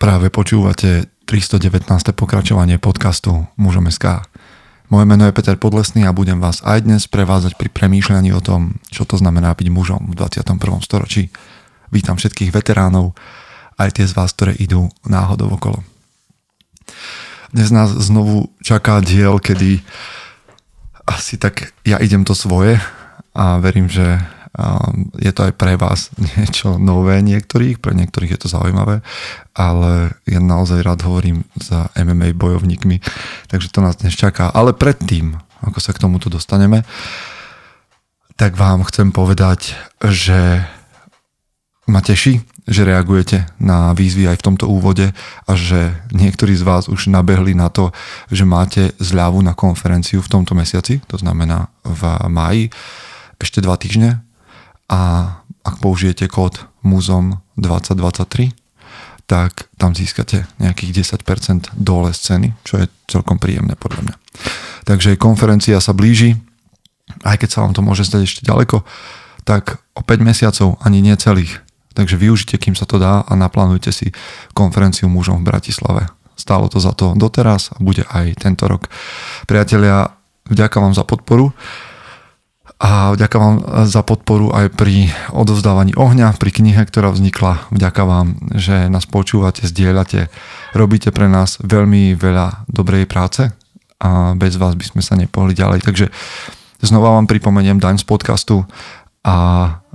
Práve počúvate 319. pokračovanie podcastu Mužom SK. Moje meno je Peter Podlesný a budem vás aj dnes prevázať pri premýšľaní o tom, čo to znamená byť mužom v 21. storočí. Vítam všetkých veteránov, aj tie z vás, ktoré idú náhodou okolo. Dnes nás znovu čaká diel, kedy asi tak ja idem to svoje a verím, že je to aj pre vás niečo nové niektorých, pre niektorých je to zaujímavé, ale ja naozaj rád hovorím za MMA bojovníkmi, takže to nás dnes čaká. Ale predtým, ako sa k tomuto dostaneme, tak vám chcem povedať, že ma teší, že reagujete na výzvy aj v tomto úvode a že niektorí z vás už nabehli na to, že máte zľavu na konferenciu v tomto mesiaci, to znamená v máji, ešte dva týždne a ak použijete kód MUZOM 2023, tak tam získate nejakých 10% dole z ceny, čo je celkom príjemné podľa mňa. Takže konferencia sa blíži, aj keď sa vám to môže zdať ešte ďaleko, tak o 5 mesiacov ani nie celých. Takže využite, kým sa to dá a naplánujte si konferenciu mužom v Bratislave. Stálo to za to doteraz a bude aj tento rok. Priatelia, vďaka vám za podporu a vďaka vám za podporu aj pri odovzdávaní ohňa, pri knihe, ktorá vznikla. Vďaka vám, že nás počúvate, zdieľate, robíte pre nás veľmi veľa dobrej práce a bez vás by sme sa nepohli ďalej. Takže znova vám pripomeniem daň z podcastu a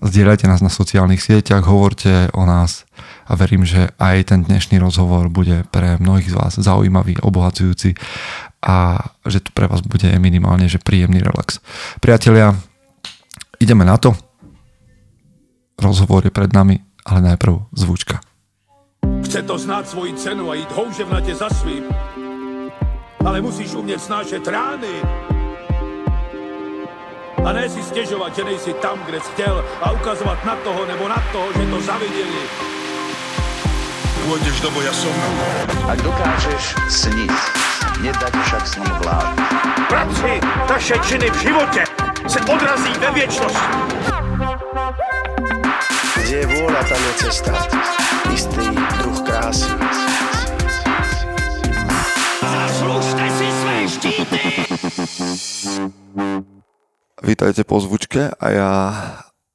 zdieľajte nás na sociálnych sieťach, hovorte o nás a verím, že aj ten dnešný rozhovor bude pre mnohých z vás zaujímavý, obohacujúci a že tu pre vás bude minimálne že príjemný relax. Priatelia, Ideme na to. Rozhovor je pred nami, ale najprv zvučka. Chce to znát svoji cenu a jít houževnatě za svým. Ale musíš umět snášet rány. A ne si stěžovat, že nejsi tam, kde jsi chtěl a ukazovat na toho nebo na toho, že to zaviděli. Pôjdeš do boja som. Ak dokážeš sniť, nedať však sním vlád. Práci, taše činy v životě se odrazí ve věčnosti. Kde je vôľa, tam je cesta. Istý druh krásy. Zaslužte si své štíty! Vítajte po zvučke a ja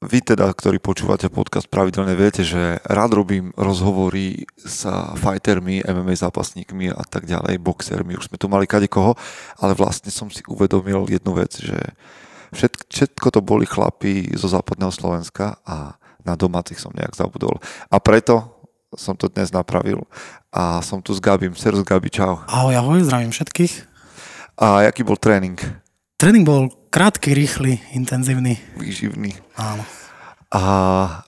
vy teda, ktorí počúvate podcast pravidelne, viete, že rád robím rozhovory s fightermi, MMA zápasníkmi a tak ďalej, boxermi, už sme tu mali kadekoho, ale vlastne som si uvedomil jednu vec, že všetko, všetko to boli chlapí zo západného Slovenska a na domácich som nejak zabudol. A preto som to dnes napravil a som tu s Gabim. Serus Gabi, čau. Ahoj, ahoj, zdravím všetkých. A jaký bol tréning? Tréning bol krátky, rýchly, intenzívny. Výživný. Áno. A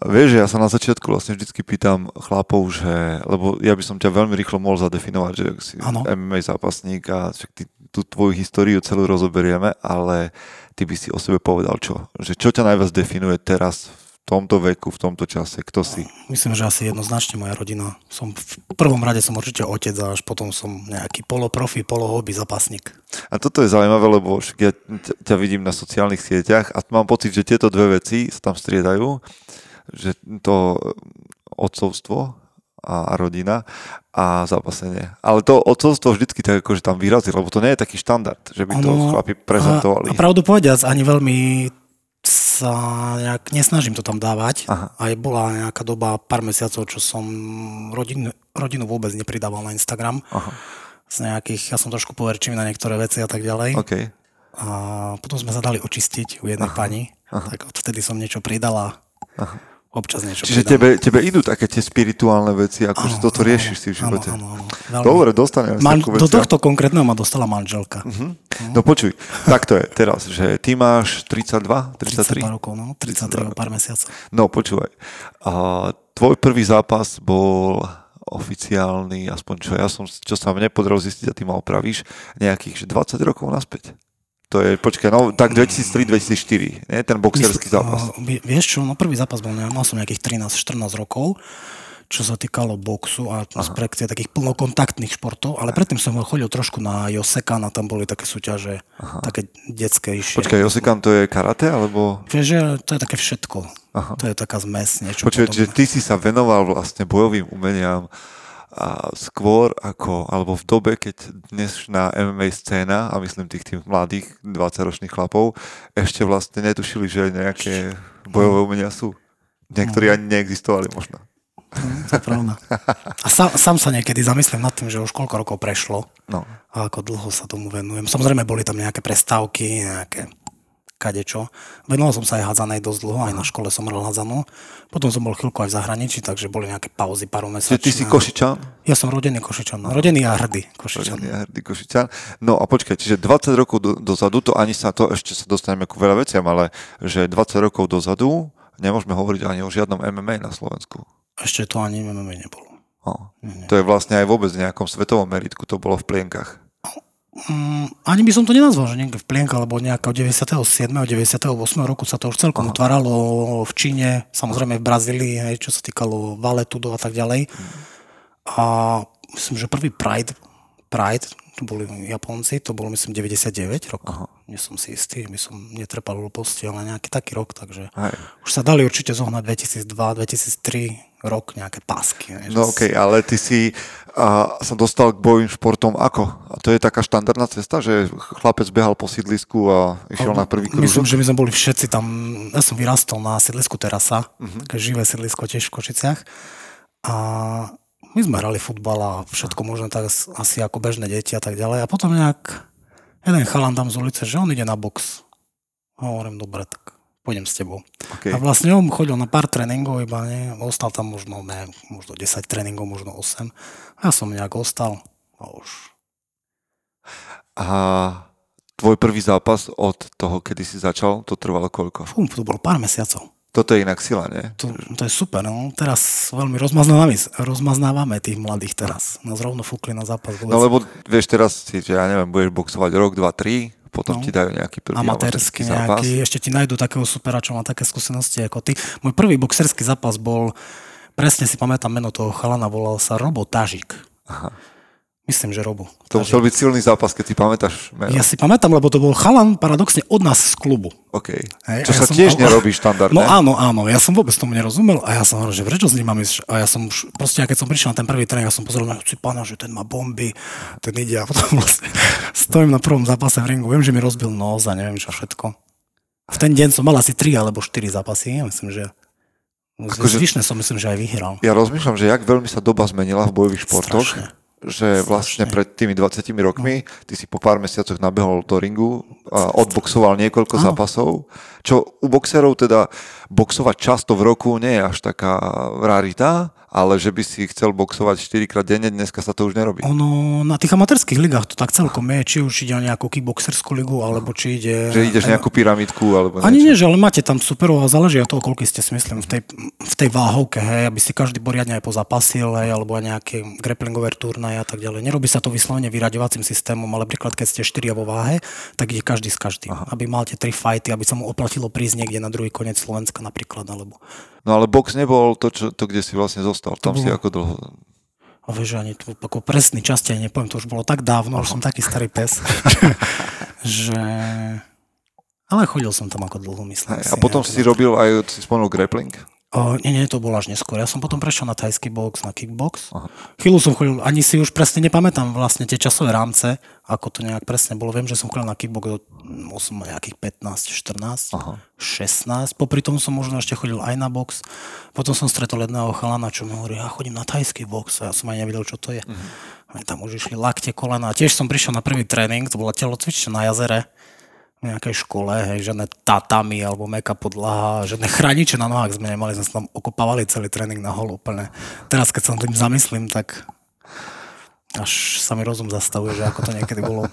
vieš, že ja sa na začiatku vlastne vždycky pýtam chlapov, že, lebo ja by som ťa veľmi rýchlo mohol zadefinovať, že si Áno. MMA zápasník a však ty, tú tvoju históriu celú rozoberieme, ale ty by si o sebe povedal čo? Že čo ťa najviac definuje teraz v tomto veku, v tomto čase? Kto si? Myslím, že asi jednoznačne moja rodina. Som v prvom rade som určite otec a až potom som nejaký poloprofi, polohobby zápasník. A toto je zaujímavé, lebo ja ťa- ťa vidím na sociálnych sieťach a mám pocit, že tieto dve veci sa tam striedajú, že to odcovstvo a a rodina a zápasenie. Ale to odcovstvo vždycky tak akože tam vyrazí, lebo to nie je taký štandard, že by to Ono- chlapi prezentovali. A, a pravdu povediac, ani veľmi sa nejak nesnažím to tam dávať. Aha. Aj bola nejaká doba, pár mesiacov, čo som rodinu, rodinu vôbec nepridával na Instagram. Aha. Z nejakých, ja som trošku poverčivý na niektoré veci a tak ďalej. OK. A potom sme sa dali očistiť u jednej pani, tak odvtedy som niečo pridala. Občas niečo Čiže tebe, tebe idú také tie spirituálne veci, akože Áno, toto áno, riešiš si v áno, živote. áno, áno. Veľmi. Dobre, dostaneme Man, ku do tohto konkrétneho ma dostala manželka. No počuj, tak to je teraz, že ty máš 32, 32 33? rokov, no, 33 o pár mesiacov. No počúvaj, a tvoj prvý zápas bol oficiálny, aspoň čo ja som, čo sa mne podarilo zistiť a ty ma opravíš, nejakých že 20 rokov naspäť. To je, počkaj, no tak 2003-2004, nie? Ten boxerský zápas. vieš čo, no prvý zápas bol, mal som nejakých 13-14 rokov, čo sa týkalo boxu a projekcie takých plnokontaktných športov, ale predtým som chodil trošku na Josekan a tam boli také súťaže, také detskejšie. Počkaj, Josekan to je karate, alebo... Vieš, že to je také všetko. To je taká zmes, niečo podobné. čiže ty si sa venoval vlastne bojovým umeniam a skôr ako, alebo v dobe, keď dnešná MMA scéna, a myslím tých tých mladých 20-ročných chlapov, ešte vlastne netušili, že nejaké bojové umenia sú. Niektorí ani neexistovali možno. To je pravda. A sám, sám sa niekedy zamyslím nad tým, že už koľko rokov prešlo No. a ako dlho sa tomu venujem. Samozrejme, boli tam nejaké prestávky, nejaké kadečo. Venoval som sa aj hádzanej dosť dlho, aj na škole som hral hádzanú. Potom som bol chvíľku aj v zahraničí, takže boli nejaké pauzy pár Čiže mesačné. ty si Košičan? Ja som rodený Košičan. Rodený a hrdý Košičan. Rodený a hrdý Košičan. No a počkaj, čiže 20 rokov do, dozadu, to ani sa to, ešte sa dostaneme ku veľa veciam, ale že 20 rokov dozadu nemôžeme hovoriť ani o žiadnom MMA na Slovensku. Ešte to ani MMA nebolo. No. To je vlastne aj vôbec v nejakom svetovom meritku, to bolo v plienkach. Mm, ani by som to nenazval, že v plienka, lebo nejak od 97. 98. roku sa to už celkom utváralo v Číne, samozrejme v Brazílii, hej, čo sa týkalo valetudo a tak ďalej. A myslím, že prvý Pride, Pride, to boli Japonci, to bolo myslím 99 rok. Aha. Nie som si istý, my som netrepal hlúposti, ale nejaký taký rok, takže Hej. už sa dali určite zohnať 2002, 2003 rok nejaké pásky. že No okej, okay, ale ty si a, sa dostal k bojovým športom ako? A to je taká štandardná cesta, že chlapec behal po sídlisku a išiel na prvý Myslím, krúžok? že my sme boli všetci tam, ja som vyrastol na sídlisku Terasa, uh-huh. také živé sídlisko tiež v Košiciach. A my sme hrali futbal a všetko možno tak as- asi ako bežné deti a tak ďalej. A potom nejak jeden chalan tam z ulice, že on ide na box. A hovorím, dobre, tak pôjdem s tebou. Okay. A vlastne on chodil na pár tréningov iba, nie? Ostal tam možno, ne, možno 10 tréningov, možno 8. A ja som nejak ostal a už A tvoj prvý zápas od toho, kedy si začal, to trvalo koľko? fú, to bolo pár mesiacov. Toto je inak sila, nie? To, to je super, no. Teraz veľmi rozmaznávame, rozmaznávame tých mladých teraz. Nás rovno fúkli na zápas. No lebo vieš teraz si, že ja neviem, budeš boxovať rok, dva, tri, potom No. ti dajú nejaký prvý amatérsky zápas. nejaký, ešte ti nájdú takého supera, čo má také skúsenosti ako ty. Môj prvý boxerský zápas bol, presne si pamätám meno toho chalana, volal sa Robo Tažik. Aha. Myslím, že Robo. To musel byť silný zápas, keď si pamätáš meno. Ja si pamätám, lebo to bol chalan paradoxne od nás z klubu. OK. Hej, Čo ja sa som- tiež nerobí štandardne. No áno, áno, ja som vôbec tomu nerozumel a ja som hovoril, že prečo s ním mám ísť? A ja som už, proste, keď som prišiel na ten prvý tréning, ja som pozeral na si pána, že ten má bomby, ten ide a potom vlastne stojím na prvom zápase v ringu, viem, že mi rozbil nos a neviem čo všetko. V ten deň som mal asi 3 alebo 4 zápasy, ja myslím, že Akože- zvyšné som myslím, že aj vyhral. Ja rozmýšľam, že jak veľmi sa doba zmenila v bojových športoch, Strašne. Že vlastne pred tými 20 rokmi ty si po pár mesiacoch nabehol do ringu a odboxoval niekoľko Áno. zápasov, čo u boxerov teda boxovať často v roku nie je až taká rarita, ale že by si chcel boxovať 4 krát denne, dneska sa to už nerobí. Ono, na tých amatérských ligách to tak celkom je, či už ide o nejakú kickboxerskú ligu, alebo či ide... Že ideš nejakú pyramidku alebo Ani nie, niečo. že ale máte tam superov a záleží od toho, koľko ste si myslím v tej, v tej váhovke, hej, aby si každý poriadne aj pozapasil, hej, alebo aj nejaké grapplingové turnaje a tak ďalej. Nerobí sa to vyslovene vyraďovacím systémom, ale príklad, keď ste 4 vo váhe, tak ide každý s každým. Aha. Aby mal tie tri fighty, aby sa mu oplatilo prísť niekde na druhý koniec Slovenska napríklad, alebo... No ale box nebol to, čo, to kde si vlastne zostal. Tam si bolo- ako dlho... A vieš, ani tu ako presný čas ti nepoviem, to už bolo tak dávno, už som taký starý pes, že... Ale chodil som tam ako dlho, myslím si. a potom hej, si robil aj, si spomenul grappling. Nie, nie, to bolo až neskôr. Ja som potom prešiel na tajský box, na kickbox. Chvíľu som chodil, ani si už presne nepamätám vlastne tie časové rámce, ako to nejak presne bolo. Viem, že som chodil na kickbox som mal nejakých 15, 14, Aha. 16. Popri tom som možno ešte chodil aj na box. Potom som stretol jedného chalana, čo mi hovorí, ja chodím na tajský box. A ja som aj nevedel, čo to je. Mm-hmm. Tam už išli lakte, kolena. Tiež som prišiel na prvý tréning, to bola telocvička na jazere nejakej škole, hej, žiadne tatami alebo meka podlaha, žiadne chrániče na nohách sme nemali, sme sa tam okopávali celý tréning na hol úplne. Teraz, keď sa tým zamyslím, tak až sa mi rozum zastavuje, že ako to niekedy bolo.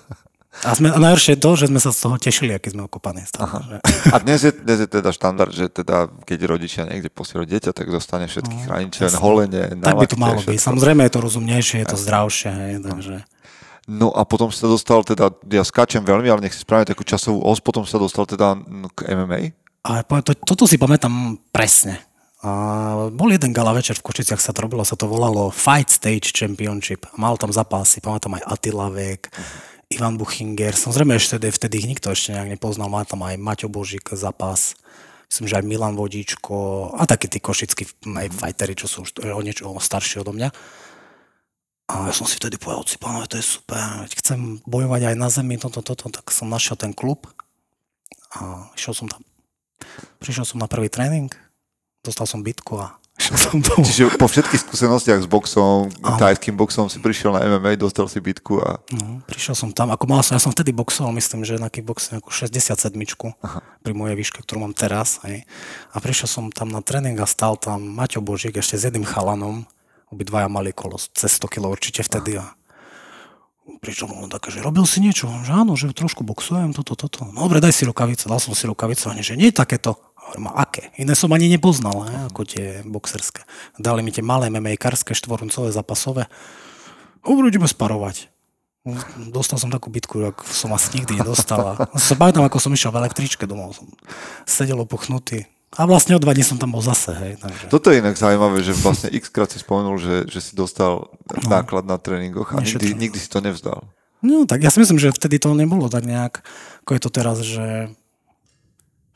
A, sme, a najhoršie je to, že sme sa z toho tešili, aký sme okopaní. Stále. A dnes je, dnes je teda štandard, že teda, keď rodičia niekde posielajú dieťa, tak dostane všetky no, hraniče, holenie, Tak by to malo byť. Samozrejme je to rozumnejšie, je to zdravšie, hej, takže... No a potom sa dostal teda, ja skáčem veľmi, ale nech si spravíme takú časovú os, potom sa dostal teda k MMA. Poviem, to, toto si pamätám presne. A bol jeden gala večer v Košiciach sa to robilo, sa to volalo Fight Stage Championship. A mal tam zápasy, pamätám aj Attila Vek, Ivan Buchinger. Samozrejme ešte vtedy, vtedy ich nikto ešte nejak nepoznal. Mal tam aj Maťo Božík zápas. Myslím, že aj Milan Vodíčko a takí tí košickí aj fighteri, čo sú už o niečo starší odo mňa. A ja som si vtedy povedal, si pánové, to je super, chcem bojovať aj na zemi, toto, toto, tak som našiel ten klub a išiel som tam. Prišiel som na prvý tréning, dostal som bitku a išiel som domov. Čiže po všetkých skúsenostiach s boxom, Áno. tajským boxom si prišiel na MMA, dostal si bitku a No, prišiel som tam, ako mal som, ja som vtedy boxoval, myslím, že na kickboxe nejakú 67 pri mojej výške, ktorú mám teraz. Hej. A prišiel som tam na tréning a stal tam Maťo Božík ešte s jedným chalanom, obidvaja mali kolo cez 100 kg určite vtedy a prišiel mu také, že robil si niečo, že áno, že trošku boxujem, toto, toto. No dobre, daj si rukavice, dal som si rukavice, oni, že nie je takéto. Hovorím, aké? Iné som ani nepoznal, he, ako tie boxerské. Dali mi tie malé MMA-karské, štvoruncové, zapasové. Hovorím, ideme sparovať. Dostal som takú bitku, jak som asi nikdy nedostal. Sa ako som išiel v električke domov. Som sedel opuchnutý. A vlastne o dva dní som tam bol zase. Hej, takže. toto je inak zaujímavé, že vlastne x krát si spomenul, že, že si dostal náklad na tréningoch a nikdy, nikdy si to nevzdal. No tak ja si myslím, že vtedy to nebolo tak nejak, ako je to teraz, že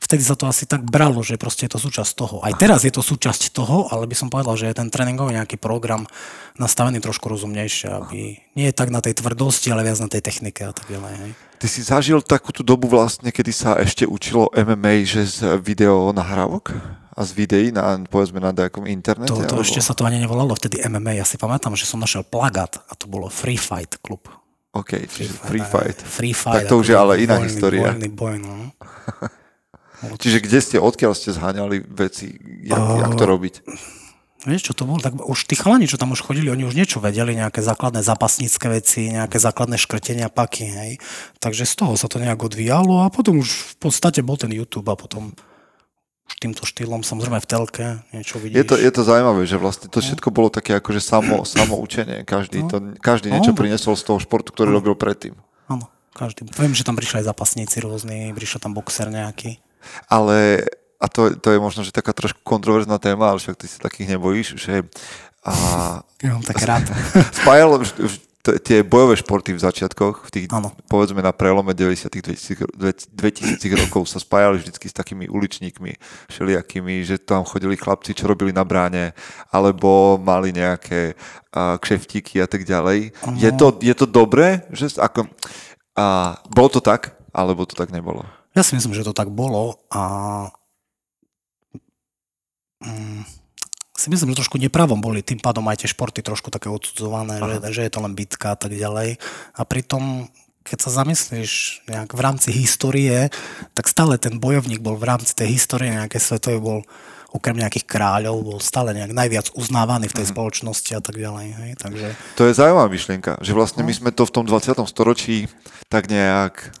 vtedy sa to asi tak bralo, že proste je to súčasť toho. Aj teraz je to súčasť toho, ale by som povedal, že je ten tréningový nejaký program nastavený trošku rozumnejšie, aby nie je tak na tej tvrdosti, ale viac na tej technike a tak ďalej. Hej. Ty si zažil takú tú dobu vlastne, kedy sa ešte učilo MMA, že z video nahrávok a z videí na, povedzme, na nejakom internete? To, to alebo- ešte sa to ani nevolalo vtedy MMA. Ja si pamätám, že som našiel plagát a to bolo Free Fight klub. OK, čiže free fight. Free Fight. Tak to už je ale iná voľný, história. Voľný boj, no. Čiže kde ste, odkiaľ ste zháňali veci, jak, jak to robiť? Vieš, čo to bolo? Tak už tí chalani, čo tam už chodili, oni už niečo vedeli, nejaké základné zapasnícke veci, nejaké základné škrtenia paky, hej. Takže z toho sa to nejak odvíjalo a potom už v podstate bol ten YouTube a potom už týmto štýlom, samozrejme v telke, niečo vidíš. Je to, je to zaujímavé, že vlastne to všetko bolo také akože samo, samo učenie. Každý, to, každý niečo No. priniesol z toho športu, ktorý robil predtým. Áno, každý. Viem, že tam prišli aj zapasníci rôzni, prišiel tam boxer nejaký. Ale, a to, to je možno, že taká trošku kontroverzná téma, ale však ty sa takých nebojíš, že a, Ja mám tak rád. t- tie bojové športy v začiatkoch, v tých, Áno. povedzme na prelome 90 2000 2000 rokov sa spájali vždycky s takými uličníkmi všelijakými, že tam chodili chlapci, čo robili na bráne, alebo mali nejaké a, kšeftíky a tak ďalej. Je to, je to dobré? Že, ako, a, bolo to tak, alebo to tak nebolo? Ja si myslím, že to tak bolo a si myslím, že trošku nepravom boli tým pádom aj tie športy trošku také odsudzované, že, že je to len bitka a tak ďalej. A pritom, keď sa zamyslíš nejak v rámci histórie, tak stále ten bojovník bol v rámci tej histórie nejaké svetovej bol okrem nejakých kráľov, bol stále nejak najviac uznávaný v tej spoločnosti a tak ďalej. Hej? Takže To je zaujímavá myšlienka, že vlastne my sme to v tom 20. storočí tak nejak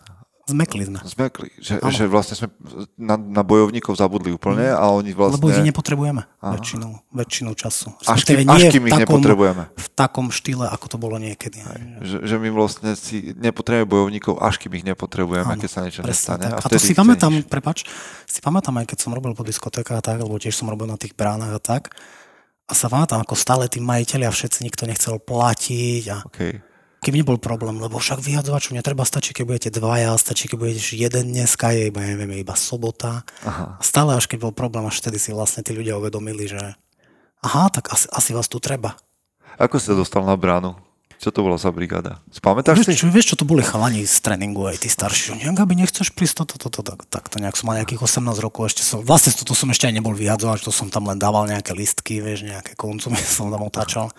zmekli sme. zmekli, že, že vlastne sme na, na bojovníkov zabudli úplne a oni vlastne... Lebo ich nepotrebujeme väčšinu, väčšinu času. Až kým- až kým ich nepotrebujeme. V takom štýle, ako to bolo niekedy. Že, že my vlastne si nepotrebujeme bojovníkov, až kým ich nepotrebujeme, Áno, keď sa niečo nestane. tak. A, to si pamätám, ceníš. prepač, si pamätám aj keď som robil po diskotékach a tak, lebo tiež som robil na tých bránach a tak. A sa pamätám, ako stále tí majiteľi a všetci nikto nechcel platiť a Okay. Kým nebol problém, lebo však vyjadzovaču netreba, stačí, keď budete dvaja, stačí, keď budeš jeden dneska, je iba, neviem, iba sobota. Aha. Stále až keď bol problém, až vtedy si vlastne tí ľudia uvedomili, že aha, tak asi, asi vás tu treba. Ako sa dostal na bránu? Čo to bola za brigáda? Spamätáš Vieš si? čo, vieš, čo to boli chalani z tréningu, aj tí starší, že nejak, aby nechceš prísť toto, toto, tak, tak to nejak som mal nejakých 18 rokov, ešte som, vlastne toto som ešte aj nebol vyjadzovač, to som tam len dával nejaké listky, vieš, nejaké konzumy som tam otáčal.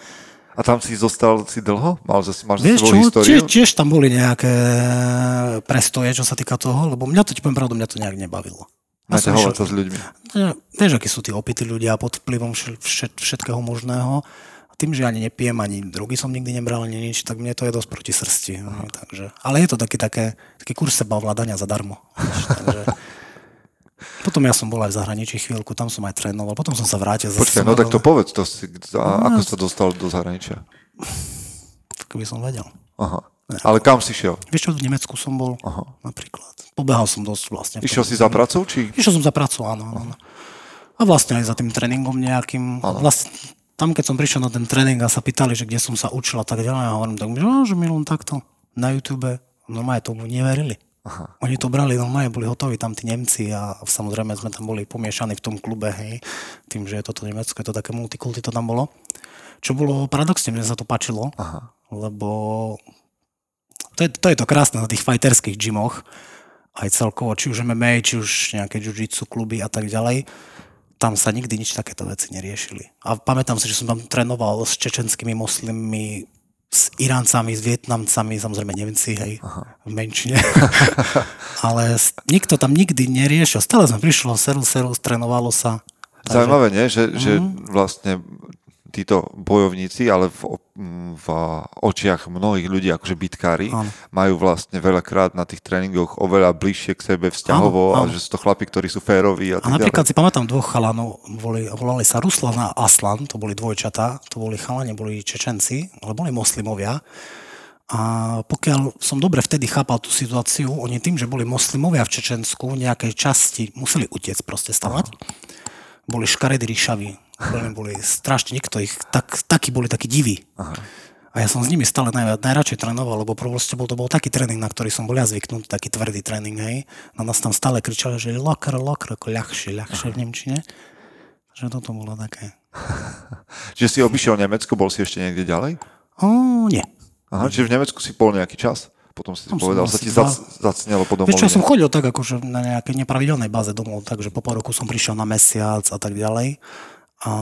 A tam si zostal si dlho? Mal máš Vieš čo, históriu? tiež, tiež tam boli nejaké prestoje, čo sa týka toho, lebo mňa to, ti poviem pravdu, mňa to nejak nebavilo. Naťahovať sa s ľuďmi. Vieš, akí sú tí opití ľudia pod vplyvom všet, všet, všetkého možného. A tým, že ani nepijem, ani drogy som nikdy nebral, ani nič, tak mne to je dosť proti srsti. Takže, ale je to taký, také, taký kurz sebaovládania zadarmo. vieš, takže, potom ja som bol aj v zahraničí chvíľku, tam som aj trénoval, potom som sa vrátil. Počkaj, no tak to povedz, to si, a, No, ako ja- sa dostal do zahraničia? Keby som vedel. Aha. Ale kam si šiel? Vieš čo, v Nemecku som bol Aha. napríklad. Pobehal som dosť vlastne. Išiel si za pracou, či? Išiel som za prácu, áno. áno. A vlastne aj za tým tréningom nejakým. Vlastne, tam, keď som prišiel na ten tréning a sa pýtali, že kde som sa učil a tak ďalej, a hovorím, tak, že, "Á, že mi len takto na YouTube, normálne tomu neverili. Aha. Oni to brali, normálne boli hotoví tam tí Nemci a samozrejme sme tam boli pomiešaní v tom klube, hej, tým, že je toto Nemecko, je to také multikulty, to tam bolo. Čo bolo paradoxne, mne sa to páčilo, Aha. lebo to je, to je to krásne na tých fighterských gymoch, aj celkovo, či už MMA, či už nejaké jiu-jitsu kluby a tak ďalej, tam sa nikdy nič takéto veci neriešili. A pamätám si, že som tam trénoval s čečenskými moslimmi, s Iráncami, s Vietnamcami, samozrejme Nemci, hej, Aha. v menšine. Ale nikto tam nikdy neriešil. Stále sme prišlo, seru, seru, trénovalo sa. Zaujímavé, nie? Že, že Mhm. vlastne títo bojovníci, ale v, v očiach mnohých ľudí, akože bitkári, Áno. majú vlastne veľakrát na tých tréningoch oveľa bližšie k sebe vzťahovo Áno, a áno. že sú to chlapi, ktorí sú féroví a A napríklad ďalej. si pamätám dvoch chalanov, boli, volali sa Ruslan a Aslan, to boli dvojčatá, to boli chalani, boli Čečenci, ale boli moslimovia. A pokiaľ som dobre vtedy chápal tú situáciu, oni tým, že boli moslimovia v Čečensku, nejakej časti museli utiec proste stavať. Boli škaredí ríšaví, boli, boli strašne, nikto ich, tak, takí boli takí diví. A ja som s nimi stále najviac, najradšej trénoval, lebo proste bol, to bol taký tréning, na ktorý som bol ja zvyknutý, taký tvrdý tréning, hej. Na nás tam stále kričali, že lokr, lokr, ako ľahšie, ľahšie v Nemčine. Že toto bolo také. Čiže si obišiel Nemecko, bol si ešte niekde ďalej? O, nie. Aha, čiže v Nemecku si bol nejaký čas? Potom si Tam povedal, sa ti dva- zac, zacnelo po Vieš čo, som domovine. chodil tak akože na nejakej nepravidelnej báze domov, takže po pár roku som prišiel na mesiac a tak ďalej. A